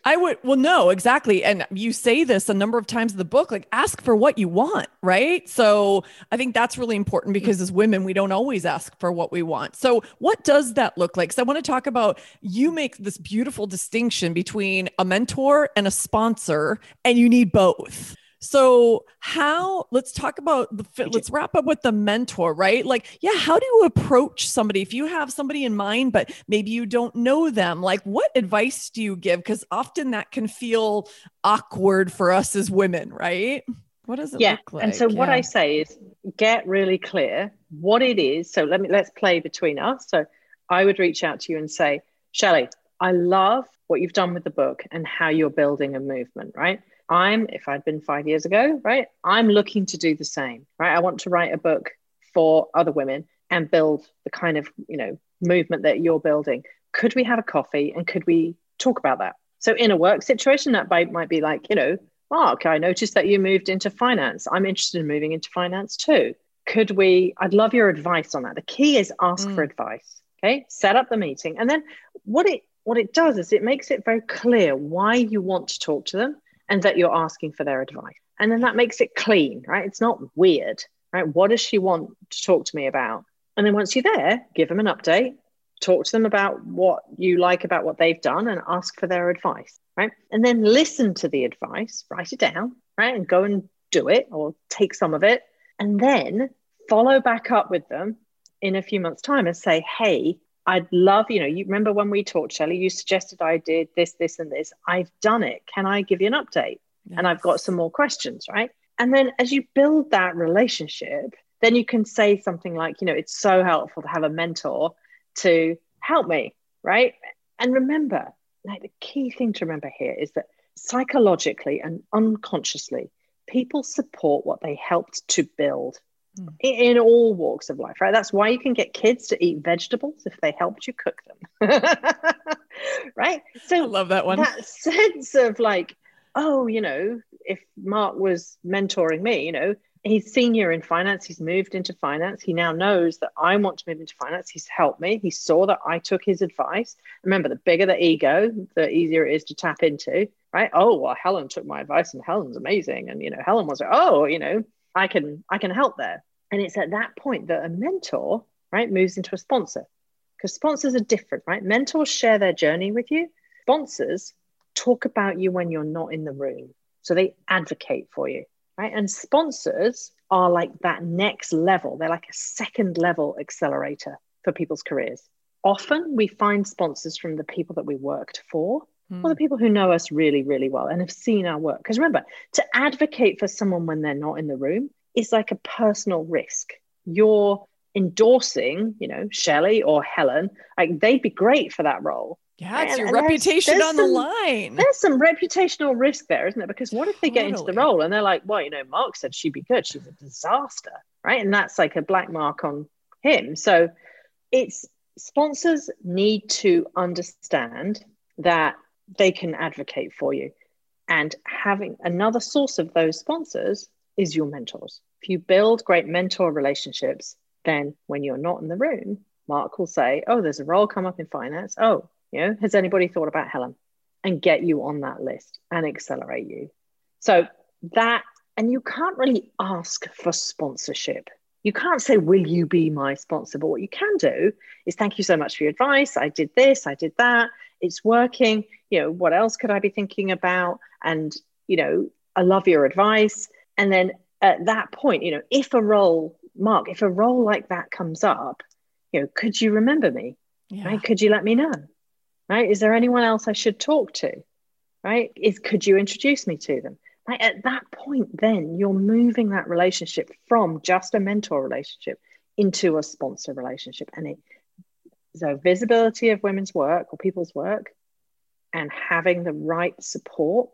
I would, well, no, exactly. And you say this a number of times in the book like, ask for what you want, right? So I think that's really important because as women, we don't always ask for what we want. So, what does that look like? So, I want to talk about you make this beautiful distinction between a mentor and a sponsor, and you need both. So, how let's talk about the let's wrap up with the mentor, right? Like, yeah, how do you approach somebody if you have somebody in mind, but maybe you don't know them? Like, what advice do you give? Because often that can feel awkward for us as women, right? What does it yeah. look like? And so, yeah. what I say is get really clear what it is. So, let me let's play between us. So, I would reach out to you and say, Shelley, I love what you've done with the book and how you're building a movement, right? I'm, if I'd been five years ago, right, I'm looking to do the same, right? I want to write a book for other women and build the kind of, you know, movement that you're building. Could we have a coffee and could we talk about that? So in a work situation, that might, be like, you know, Mark, I noticed that you moved into finance. I'm interested in moving into finance too. Could we, I'd love your advice on that. The key is ask mm. for advice. Okay. Set up the meeting. And then what it what it does is it makes it very clear why you want to talk to them and that you're asking for their advice. And then that makes it clean, right? It's not weird, right? What does she want to talk to me about? And then once you're there, give them an update, talk to them about what you like about what they've done and ask for their advice, right? And then listen to the advice, write it down, right? And go and do it or take some of it. And then follow back up with them in a few months' time and say, hey, I'd love, you know, you remember when we talked, Shelley, you suggested I did this, this, and this. I've done it. Can I give you an update? Yes. And I've got some more questions, right? And then as you build that relationship, then you can say something like, you know, it's so helpful to have a mentor to help me, right? And remember, like the key thing to remember here is that psychologically and unconsciously, people support what they helped to build mm. in all walks of life, right? That's why you can get kids to eat vegetables if they helped you cook them, <laughs> right? So I love that one. That <laughs> sense of like, oh, you know, if Mark was mentoring me, you know, he's senior in finance. He's moved into finance. He now knows that I want to move into finance. He's helped me. He saw that I took his advice. Remember, the bigger the ego, the easier it is to tap into, right? Oh, well, Helen took my advice and Helen's amazing. And, you know, Helen was like, oh, you know, I can I can help there. And it's at that point that a mentor, right, moves into a sponsor. Because sponsors are different, right? Mentors share their journey with you. Sponsors talk about you when you're not in the room. So they advocate for you, right? And sponsors are like that next level. They're like a second level accelerator for people's careers. Often we find sponsors from the people that we worked for or the mm. people who know us really, really well and have seen our work. Because remember, to advocate for someone when they're not in the room is like a personal risk. You're endorsing, you know, Shelley or Helen, like they'd be great for that role. Yeah, it's and, your and reputation there's, there's on some, the line. There's some reputational risk there, isn't it? Because what if they totally. get into the role and they're like, well, you know, Mark said she'd be good. She's a disaster, right? And that's like a black mark on him. So it's sponsors need to understand that they can advocate for you. And having another source of those sponsors is your mentors. If you build great mentor relationships, then when you're not in the room, Mark will say, Oh, there's a role come up in finance. Oh, you know, has anybody thought about Helen? And get you on that list and accelerate you. So that, and you can't really ask for sponsorship. You can't say, Will you be my sponsor? But what you can do is, Thank you so much for your advice. I did this, I did that. It's working. You know, what else could I be thinking about? And, you know, I love your advice. And then at that point, you know, if a role, Mark, if a role like that comes up, you know, could you remember me? Yeah. Right? Could you let me know? right? Is there anyone else I should talk to? Right? Is could you introduce me to them? Like at that point, then you're moving that relationship from just a mentor relationship into a sponsor relationship. And it so visibility of women's work or people's work and having the right support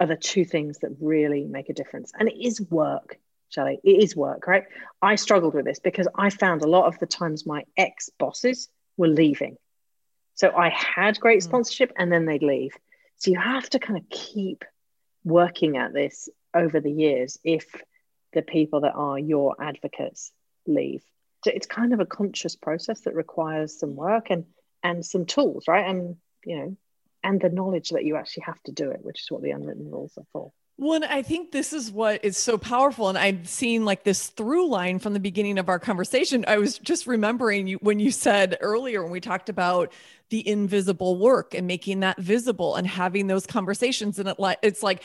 are the two things that really make a difference. And it is work, Shelley. It is work, right? I struggled with this because I found a lot of the times my ex bosses were leaving. So I had great mm. sponsorship and then they'd leave. So you have to kind of keep working at this over the years if the people that are your advocates leave. It's kind of a conscious process that requires some work and and some tools, right? And you know, and the knowledge that you actually have to do it, which is what the unwritten rules are for. Well, and I think this is what is so powerful. And I've seen like this through line from the beginning of our conversation. I was just remembering you when you said earlier when we talked about the invisible work and making that visible and having those conversations. And it, it's like,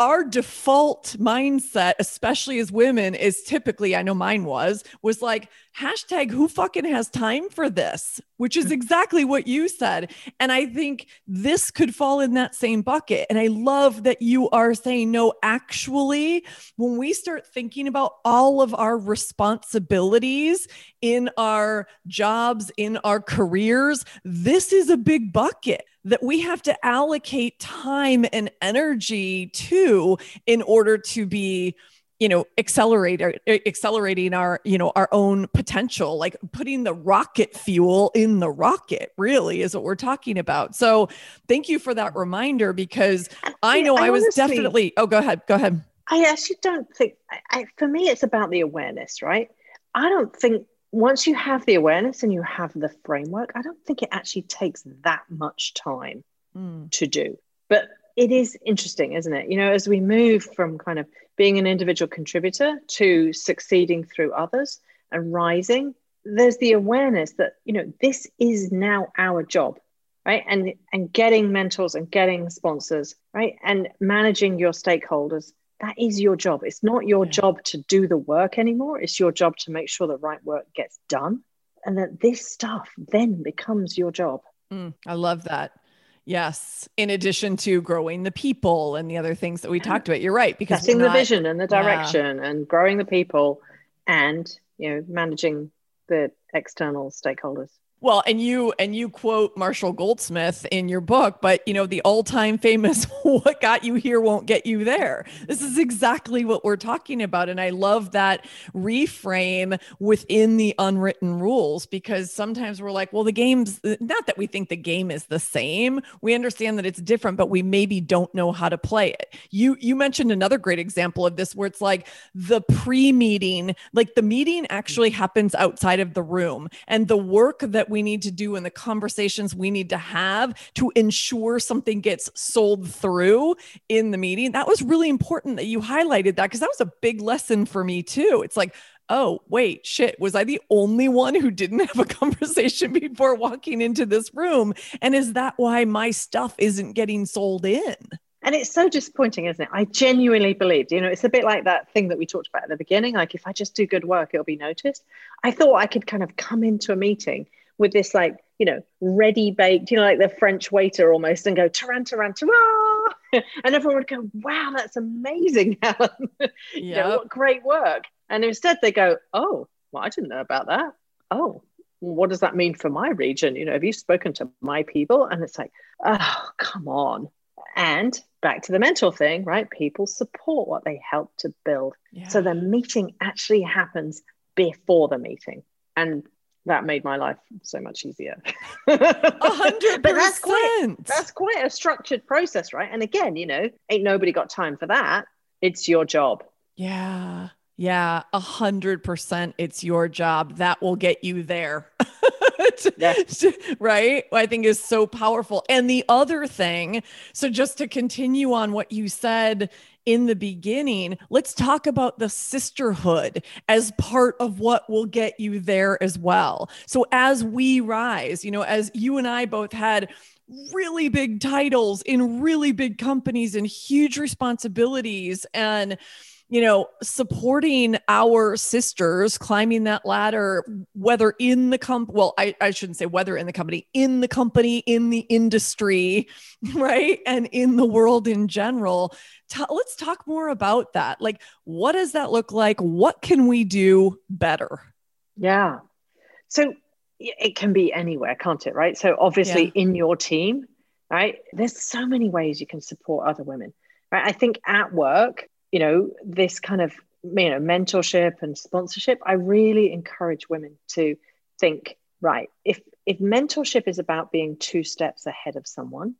our default mindset, especially as women, is typically, I know mine was, was like, hashtag who fucking has time for this, which is <laughs> exactly what you said. And I think this could fall in that same bucket. And I love that you are saying, no, actually, when we start thinking about all of our responsibilities in our jobs, in our careers, this is a big bucket that we have to allocate time and energy to in order to be you know accelerate uh, accelerating our you know our own potential like putting the rocket fuel in the rocket really is what we're talking about. So thank you for that reminder because i know i, I was honestly, definitely oh go ahead go ahead. I actually don't think I, for me it's about the awareness right? I don't think once you have the awareness and you have the framework i don't think it actually takes that much time mm. to do but it is interesting, isn't it? You know, as we move from kind of being an individual contributor to succeeding through others and rising, there's the awareness that, you know, this is now our job, right? And and getting mentors and getting sponsors, right? And managing your stakeholders, that is your job. It's not your yeah. job to do the work anymore. It's your job to make sure the right work gets done. And that this stuff then becomes your job. Mm, I love that. Yes. In addition to growing the people and the other things that we talked about, you're right. Because setting the vision and the direction yeah. and growing the people and, you know, managing the external stakeholders. Well, and you and you quote Marshall Goldsmith in your book, but you know the all-time famous <laughs> what got you here won't get you there. This is exactly what we're talking about and I love that reframe within the unwritten rules because sometimes we're like, well the game's not that we think the game is the same. We understand that it's different, but we maybe don't know how to play it. You you mentioned another great example of this where it's like the pre-meeting, like the meeting actually happens outside of the room and the work that we need to do and the conversations we need to have to ensure something gets sold through in the meeting. That was really important that you highlighted that because that was a big lesson for me too. It's like, oh, wait, shit, was I the only one who didn't have a <laughs> conversation before walking into this room? And is that why my stuff isn't getting sold in? And it's so disappointing, isn't it? I genuinely believed, you know, it's a bit like that thing that we talked about at the beginning. Like, if I just do good work, it'll be noticed. I thought I could kind of come into a meeting with this like you know ready baked you know like the french waiter almost and go taran taran ta <laughs> and everyone would go wow that's amazing <laughs> helen. Yep. you know, what great work. And instead they go oh well i didn't know about that. Oh what does that mean for my region? You know have you spoken to my people? And it's like oh come on. And back to the mental thing right? People support what they help to build. Yeah. so the meeting actually happens before the meeting. And that made my life so much easier. hundred <laughs> But that's quite that's quite a structured process, right? And again, you know, ain't nobody got time for that. It's your job. Yeah. Yeah, a hundred percent. It's your job. That will get you there. <laughs> right? I think is so powerful. And the other thing, so just to continue on what you said in the beginning, let's talk about the sisterhood as part of what will get you there as well. So as we rise, you know, as you and I both had really big titles in really big companies and huge responsibilities and you know, supporting our sisters climbing that ladder, whether in the comp, well, I, I shouldn't say whether in the company, in the company, in the industry, <laughs> right? And in the world in general. Let's talk more about that. Like, what does that look like? What can we do better? Yeah. So it can be anywhere, can't it? Right. So obviously yeah. in your team, right? There's so many ways you can support other women. Right. I think at work, you know, this kind of you know mentorship and sponsorship, I really encourage women to think, right, if if mentorship is about being two steps ahead of someone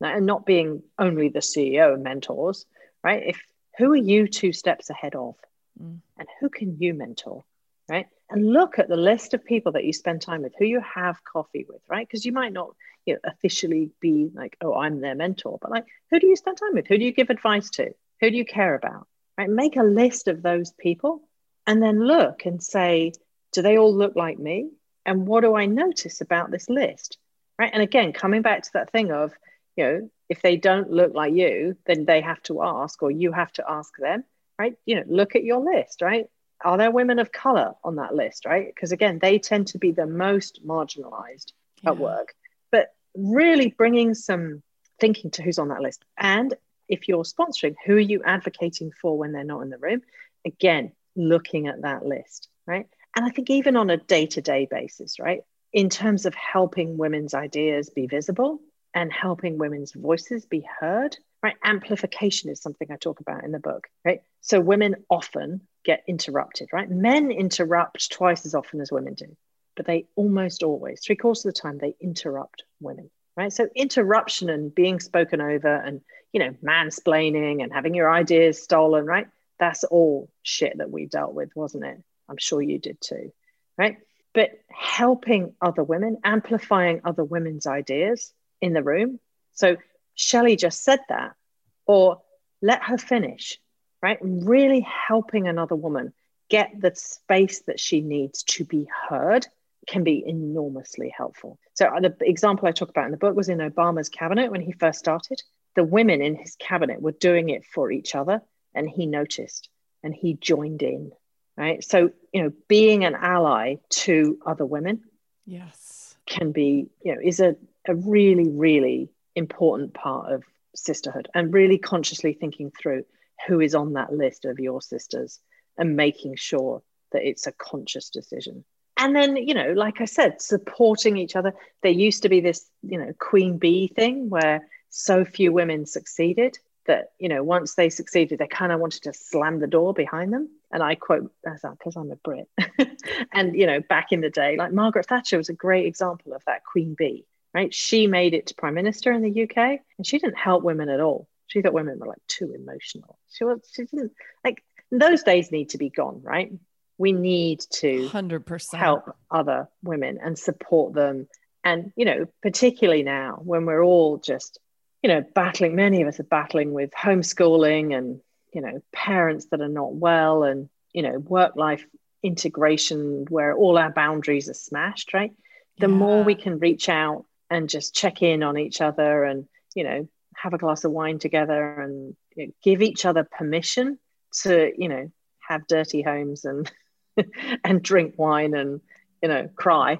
and not being only the CEO mentors, right? If who are you two steps ahead of? Mm. And who can you mentor? Right. And look at the list of people that you spend time with, who you have coffee with, right? Because you might not you know, officially be like, oh, I'm their mentor, but like, who do you spend time with? Who do you give advice to? Who do you care about? Right? Make a list of those people and then look and say, do they all look like me? And what do I notice about this list? Right. And again, coming back to that thing of, you know, if they don't look like you, then they have to ask, or you have to ask them, right? You know, look at your list, right? Are there women of color on that list, right? Because again, they tend to be the most marginalized yeah. at work. But really bringing some thinking to who's on that list. And if you're sponsoring, who are you advocating for when they're not in the room? Again, looking at that list, right? And I think even on a day to day basis, right? In terms of helping women's ideas be visible and helping women's voices be heard, right? Amplification is something I talk about in the book, right? So women often get interrupted, right? Men interrupt twice as often as women do, but they almost always, three quarters of the time, they interrupt women right so interruption and being spoken over and you know mansplaining and having your ideas stolen right? That's all shit that we dealt with wasn't it? I'm sure you did too right? But helping other women amplifying other women's ideas in the room. So shelley just said that or let her finish right? Really helping another woman get the space that she needs to be heard can be enormously helpful. So the example I talk about in the book was in Obama's cabinet when he first started. The women in his cabinet were doing it for each other, and he noticed and he joined in. Right. So, you know, being an ally to other women, yes, can be, you know, is a, a really, really important part of sisterhood and really consciously thinking through who is on that list of your sisters and making sure that it's a conscious decision and then you know like i said supporting each other there used to be this you know queen bee thing where so few women succeeded that you know once they succeeded they kind of wanted to slam the door behind them. And i quote because i'm a brit. <laughs> And you know back in the day like margaret thatcher was a great example of that queen bee right? She made it to prime minister in the uk and she didn't help women at all. She thought women were like too emotional. She was she didn't like those days need to be gone right? We need to 100% help other women and support them. And you know particularly now when we're all just you know battling many of us are battling with homeschooling and you know parents that are not well and you know work life integration where all our boundaries are smashed right the yeah. more we can reach out and just check in on each other and you know have a glass of wine together and you know, give each other permission to you know have dirty homes and <laughs> and drink wine and you know cry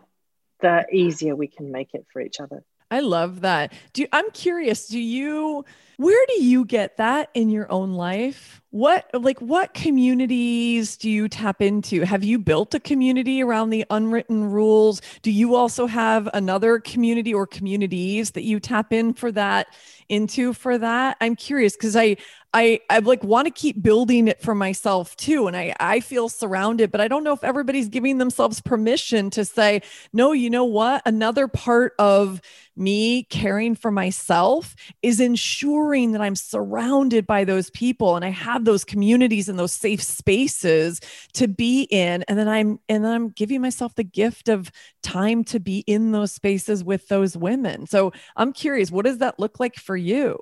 the easier we can make it for each other I love that. Do I'm curious, do you where do you get that in your own life? What like what communities do you tap into? Have you built a community around the unwritten rules? Do you also have another community or communities that you tap in for that into for that? I'm curious because I I I like want to keep building it for myself too and I I feel surrounded but I don't know if everybody's giving themselves permission to say no you know what another part of me caring for myself is ensuring that I'm surrounded by those people and I have those communities and those safe spaces to be in and then I'm and then I'm giving myself the gift of time to be in those spaces with those women. So I'm curious what does that look like for you?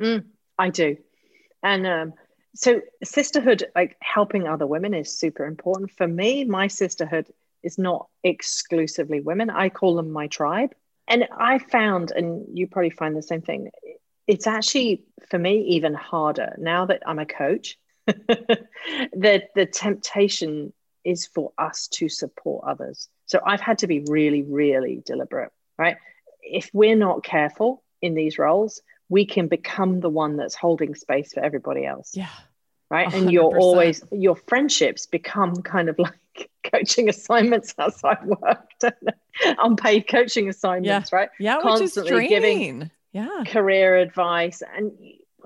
Mm, I do. And um, so, sisterhood, like helping other women, is super important. For me, my sisterhood is not exclusively women. I call them my tribe. And I found, and you probably find the same thing, it's actually for me even harder now that I'm a coach <laughs> the the temptation is for us to support others. So I've had to be really, really deliberate, right? If we're not careful in these roles, we can become the one that's holding space for everybody else. Yeah. Right. 100%. And you're always, your friendships become kind of like <laughs> coaching assignments <laughs> outside work, unpaid coaching assignments, yeah. right? Yeah. Constantly giving yeah. career advice. And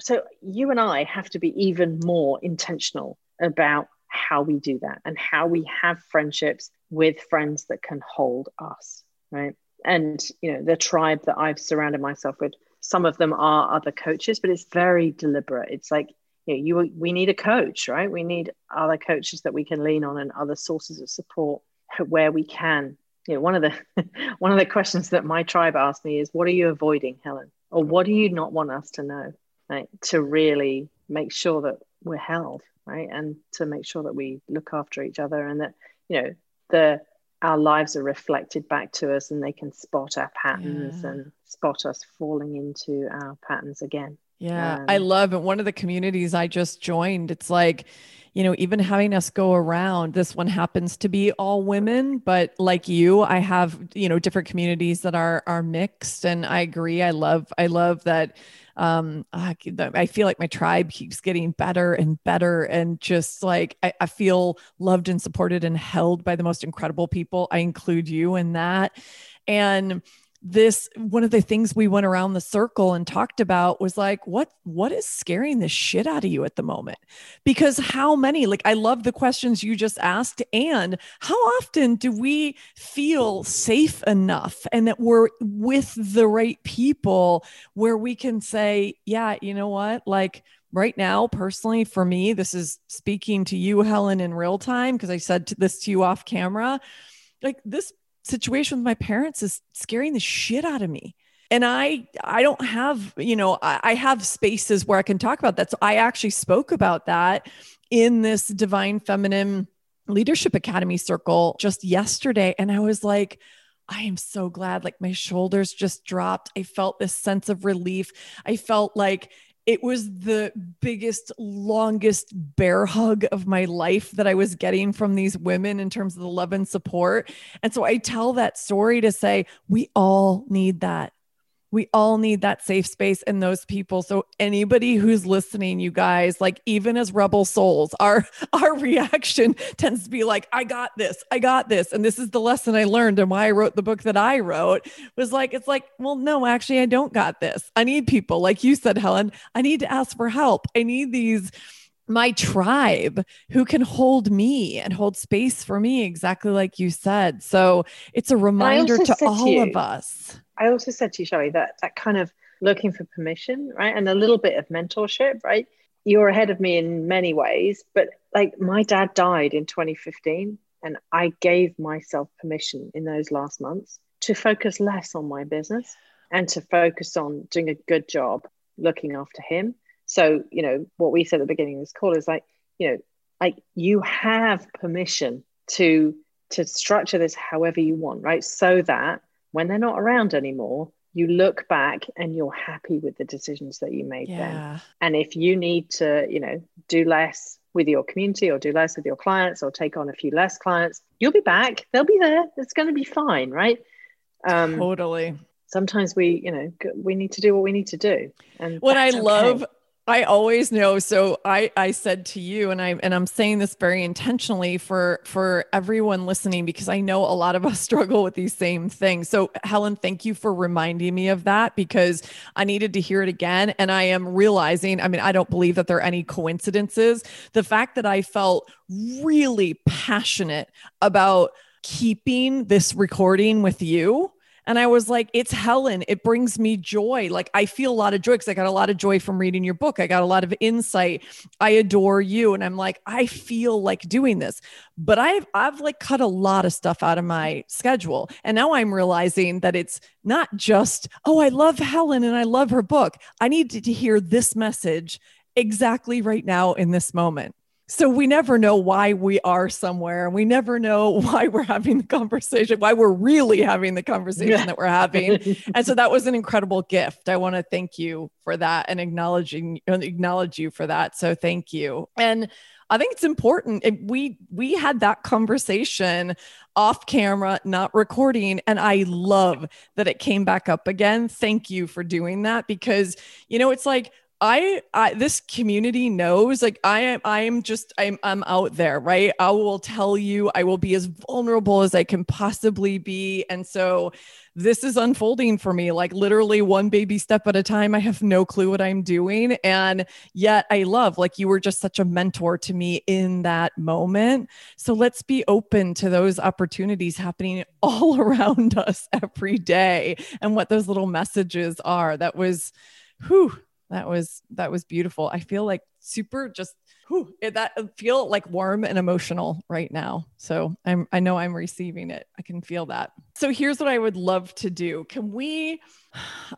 so you and I have to be even more intentional about how we do that and how we have friendships with friends that can hold us, right? And you know, the tribe that I've surrounded myself with, some of them are other coaches, but it's very deliberate. It's like you, know, you we need a coach, right? We need other coaches that we can lean on and other sources of support where we can. You know, one of the <laughs> one of the questions that my tribe asked me is, "What are you avoiding, Helen?" Or what do you not want us to know? Right? To really make sure that we're held, right? And to make sure that we look after each other and that, you know, the our lives are reflected back to us and they can spot our patterns yeah. and spot us falling into our patterns again. Yeah, um, I love it. One of the communities I just joined, it's like, you know, even having us go around, this one happens to be all women, but like you, I have, you know, different communities that are are mixed. And I agree. I love, I love that um I feel like my tribe keeps getting better and better and just like I, I feel loved and supported and held by the most incredible people. I include you in that. And this one of the things we went around the circle and talked about was like what what is scaring the shit out of you at the moment? Because how many like i love the questions you just asked and how often do we feel safe enough and that we're with the right people where we can say yeah you know what? Like right now personally for me this is speaking to you helen in real time because i said this to you off camera like this situation with my parents is scaring the shit out of me and i i don't have you know I, I, have spaces where i can talk about that so i actually spoke about that in this divine feminine leadership academy circle just yesterday and i was like I am so glad. Like my shoulders just dropped. I felt this sense of relief. I felt like it was the biggest, longest bear hug of my life that I was getting from these women in terms of the love and support. And so I tell that story to say, we all need that we all need that safe space and those people. So anybody who's listening you guys like even as rebel souls our <laughs> our reaction tends to be like i got this i got this. And this is the lesson i learned and why i wrote the book that i wrote was like it's like well no actually i don't got this. I need people. Like you said helen i need to ask for help. I need these my tribe who can hold me and hold space for me exactly like you said so it's a reminder to all to you, of us I also said to you, Shelley, that that kind of looking for permission, right? And a little bit of mentorship, right? You're ahead of me in many ways, but like my dad died in 2015, and I gave myself permission in those last months to focus less on my business and to focus on doing a good job looking after him. So, you know, what we said at the beginning of this call is like, you know, like you have permission to to structure this however you want, right? So that when they're not around anymore, you look back and you're happy with the decisions that you made yeah. then. And if you need to, you know, do less with your community or do less with your clients or take on a few less clients, you'll be back. They'll be there. It's going to be fine, right? Um, totally. Sometimes we, you know, we need to do what we need to do. And what I love I always know. So I I said to you, and I and I'm saying this very intentionally for for everyone listening because I know a lot of us <laughs> struggle with these same things. So Helen, thank you for reminding me of that because I needed to hear it again. And I am realizing, I mean, I don't believe that there are any coincidences. The fact that I felt really passionate about keeping this recording with you and I was like, it's Helen. It brings me joy. Like I feel a lot of joy because I got a lot of joy from reading your book. I got a lot of insight. I adore you. And I'm like, I feel like doing this. But I've I've like cut a lot of stuff out of my schedule. And now I'm realizing that it's not just, oh, I love Helen and I love her book. I need to, to hear this message exactly right now in this moment. So we never know why we are somewhere. And we never know <laughs> why we're having the conversation, why we're really having the conversation yeah. that we're having. <laughs> and so that was an incredible gift. I want to thank you for that and acknowledging acknowledge you for that. So thank you. And I think it's important. We we had that conversation off camera, not recording, and I love that it came back up again. Thank you for doing that because you know it's like I, I this community knows like I am I am just I'm I'm out there, right? I will tell you I will be as vulnerable as I can possibly be. And so this is unfolding for me like literally one baby step at a time. I have no clue what I'm doing and yet I love like you were just such a mentor to me in that moment. So let's be open to those opportunities happening <laughs> all around us every day and what those little messages are. That was whew that was that was beautiful. I feel like super just whew, that feel like warm and emotional right now. So i'm i know i'm receiving it. I can feel that. So here's what i would love to do. Can we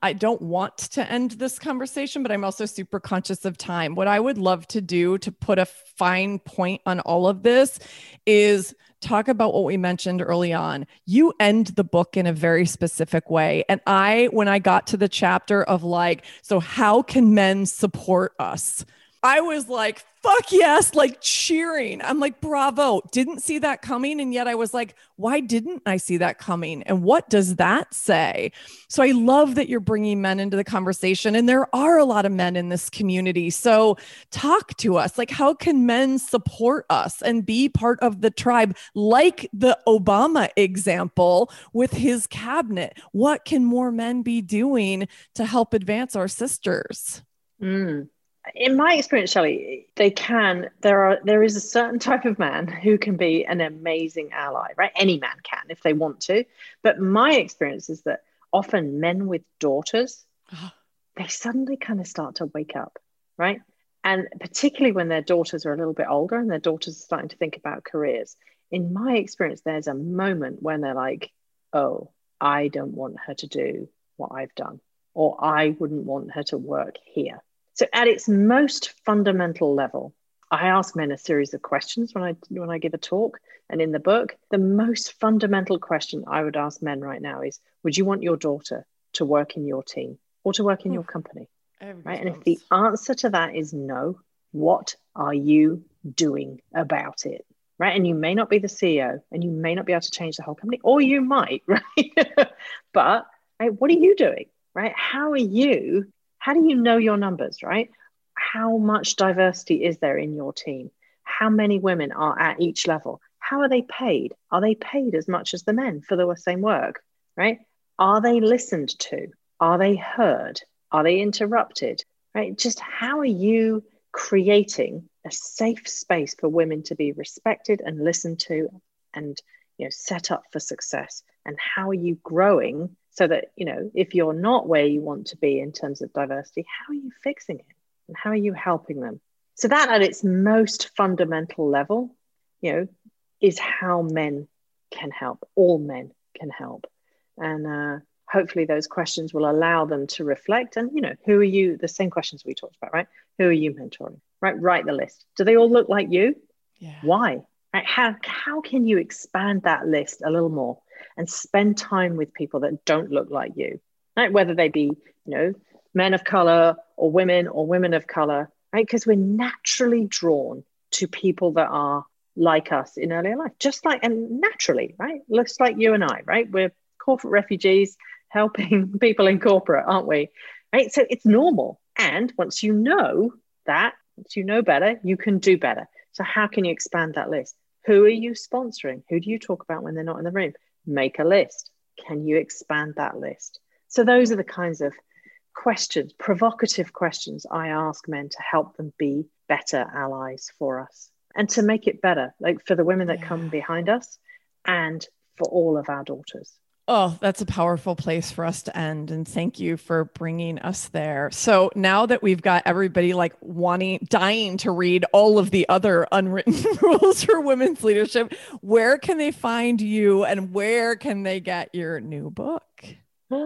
i don't want to end this conversation but i'm also super conscious of time. What i would love to do to put a fine point on all of this is talk about what we mentioned early on. You end the book in a very specific way. And I, when I got to the chapter of like, so how can men support us? I was like, fuck yes, like cheering. I'm like, bravo. Didn't see that coming. And yet I was like, why didn't I see that coming? And what does that say? So I love that you're bringing men into the conversation. And there are a lot of men in this community. So talk to us. Like, how can men support us and be part of the tribe, like the Obama example with his cabinet? What can more men be doing to help advance our sisters? Mm in my experience, Shelley, they can. There are there is a certain type of man who can be an amazing ally, right? Any man can if they want to. But my experience is that often men with daughters, ah. they suddenly kind of start to wake up, right? And particularly when their daughters are a little bit older and their daughters are starting to think about careers. In my experience, there's a moment when they're like, oh, I don't want her to do what I've done, or I wouldn't want her to work here so, at its most fundamental level, I ask men a series of questions when I when I give a talk and in the book. The most fundamental question I would ask men right now is: Would you want your daughter to work in your team or to work in your company? Right. And if the answer to that is no, what are you doing about it? Right. And you may not be the CEO and you may not be able to change the whole company, or you might, <laughs> right? but right, what are you doing? Right? How are you how do you know your numbers, right? How much diversity is there in your team? How many women are at each level? How are they paid? Are they paid as much as the men for the same work, right? Are they listened to? Are they heard? Are they interrupted? Right? Just how are you creating a safe space for women to be respected and listened to and you know set up for success? And how are you growing so that you know if you're not where you want to be in terms of diversity how are you fixing it? And how are you helping them? So that at its most fundamental level you know is how men can help. All men can help. And uh, hopefully those questions will allow them to reflect and you know who are you the same questions we talked about right? Who are you mentoring? Right write the list. Do they all look like you? Yeah. why? Right how, how can you expand that list a little more and spend time with people that don't look like you, right? Whether they be, you know, men of color or women or women of color, right? Because we're naturally drawn to people that are like us in earlier life, just like and naturally, right? Looks like you and I, right? We're corporate refugees helping <laughs> people in corporate, aren't we? Right. So it's normal. And once you know that, once you know better, you can do better. So how can you expand that list? Who are you sponsoring? Who do you talk about when they're not in the room? Make a list. Can you expand that list? So, those are the kinds of questions, provocative questions I ask men to help them be better allies for us and to make it better, like for the women that yeah. come behind us and for all of our daughters. Oh, that's a powerful place for us to end. And thank you for bringing us there. So now that we've got everybody like wanting, dying to read all of the other <laughs> unwritten <laughs> rules for women's leadership, where can they find you and where can they get your new book? <gasps>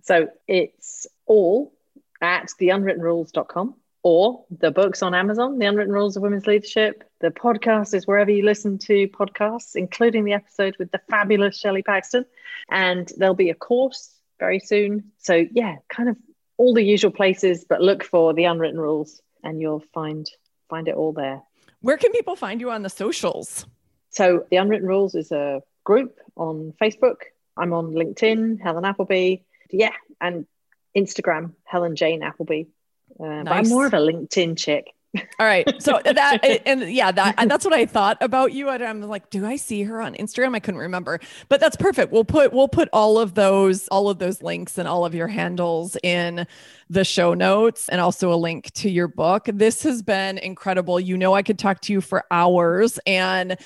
So it's all at theunwrittenrules.com. or the books on Amazon, The Unwritten Rules of Women's Leadership. The podcast is wherever you listen to podcasts, including the episode with the fabulous Shelley Paxton. And there'll be a course very soon. So, yeah, kind of all the usual places, but look for The Unwritten Rules and you'll find find it all there. Where can people find you on the socials? So, The Unwritten Rules is a group on Facebook. I'm on LinkedIn, Helen Appleby. Yeah, and Instagram, Helen Jane Appleby. Uh, nice. But I'm more of a LinkedIn chick. All right. So <laughs> that and yeah, that and that's what I thought about you. And I'm like, do I see her on Instagram? I couldn't remember. But that's perfect. We'll put we'll put all of those all of those links and all of your handles in the show notes and also a link to your book. This has been incredible. You know I could talk to you for hours and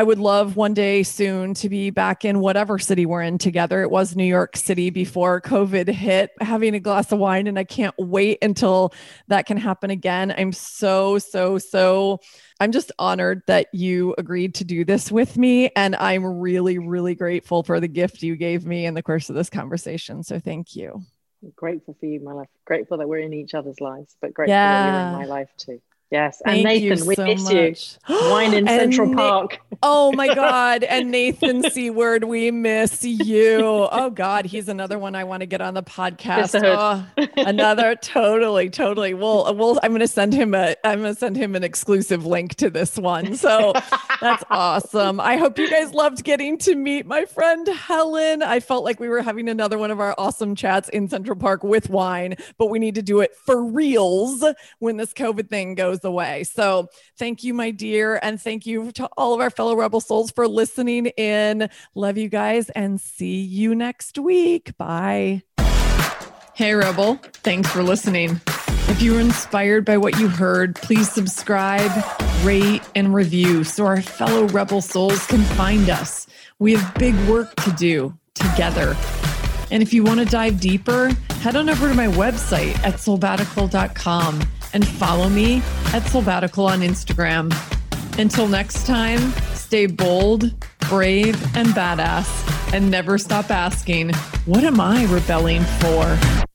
I would love one day soon to be back in whatever city we're in together. It was New York City before COVID hit, having a glass of wine, and I can't wait until that can happen again. I'm so, so, so. I'm just honored that you agreed to do this with me. And I'm really, really grateful for the gift you gave me in the course of this conversation. So thank you. I'm grateful for you, my life. Grateful that we're in each other's lives, but grateful yeah. that you're in my life too. Yes. And Thank Nathan, we so miss much. you. <gasps> Wine in Central Na- Park. oh my <laughs> God. And Nathan Seaward, we miss you. Oh God, he's another one I want to get on the podcast. Oh, <laughs> another totally, totally. Well, we'll I'm gonna send him a I'm gonna send him an exclusive link to this one. So that's <laughs> awesome. I hope you guys loved getting to meet my friend Helen. I felt like we were having another one of our awesome chats in Central Park with wine, but we need to do it for reals when this COVID thing goes the way. So thank you, my dear. And thank you to all of our fellow Rebel Souls for listening in. Love you guys and see you next week. Bye. Hey, Rebel. Thanks for listening. If you were inspired by what you heard, please subscribe, rate, and review so our fellow Rebel Souls can find us. We have big work to do together. And if you want to dive deeper, head on over to my website at soulbatical.com and follow me at Soulbatical on Instagram. Until next time, stay bold, brave, and badass, and never stop asking, What am I rebelling for?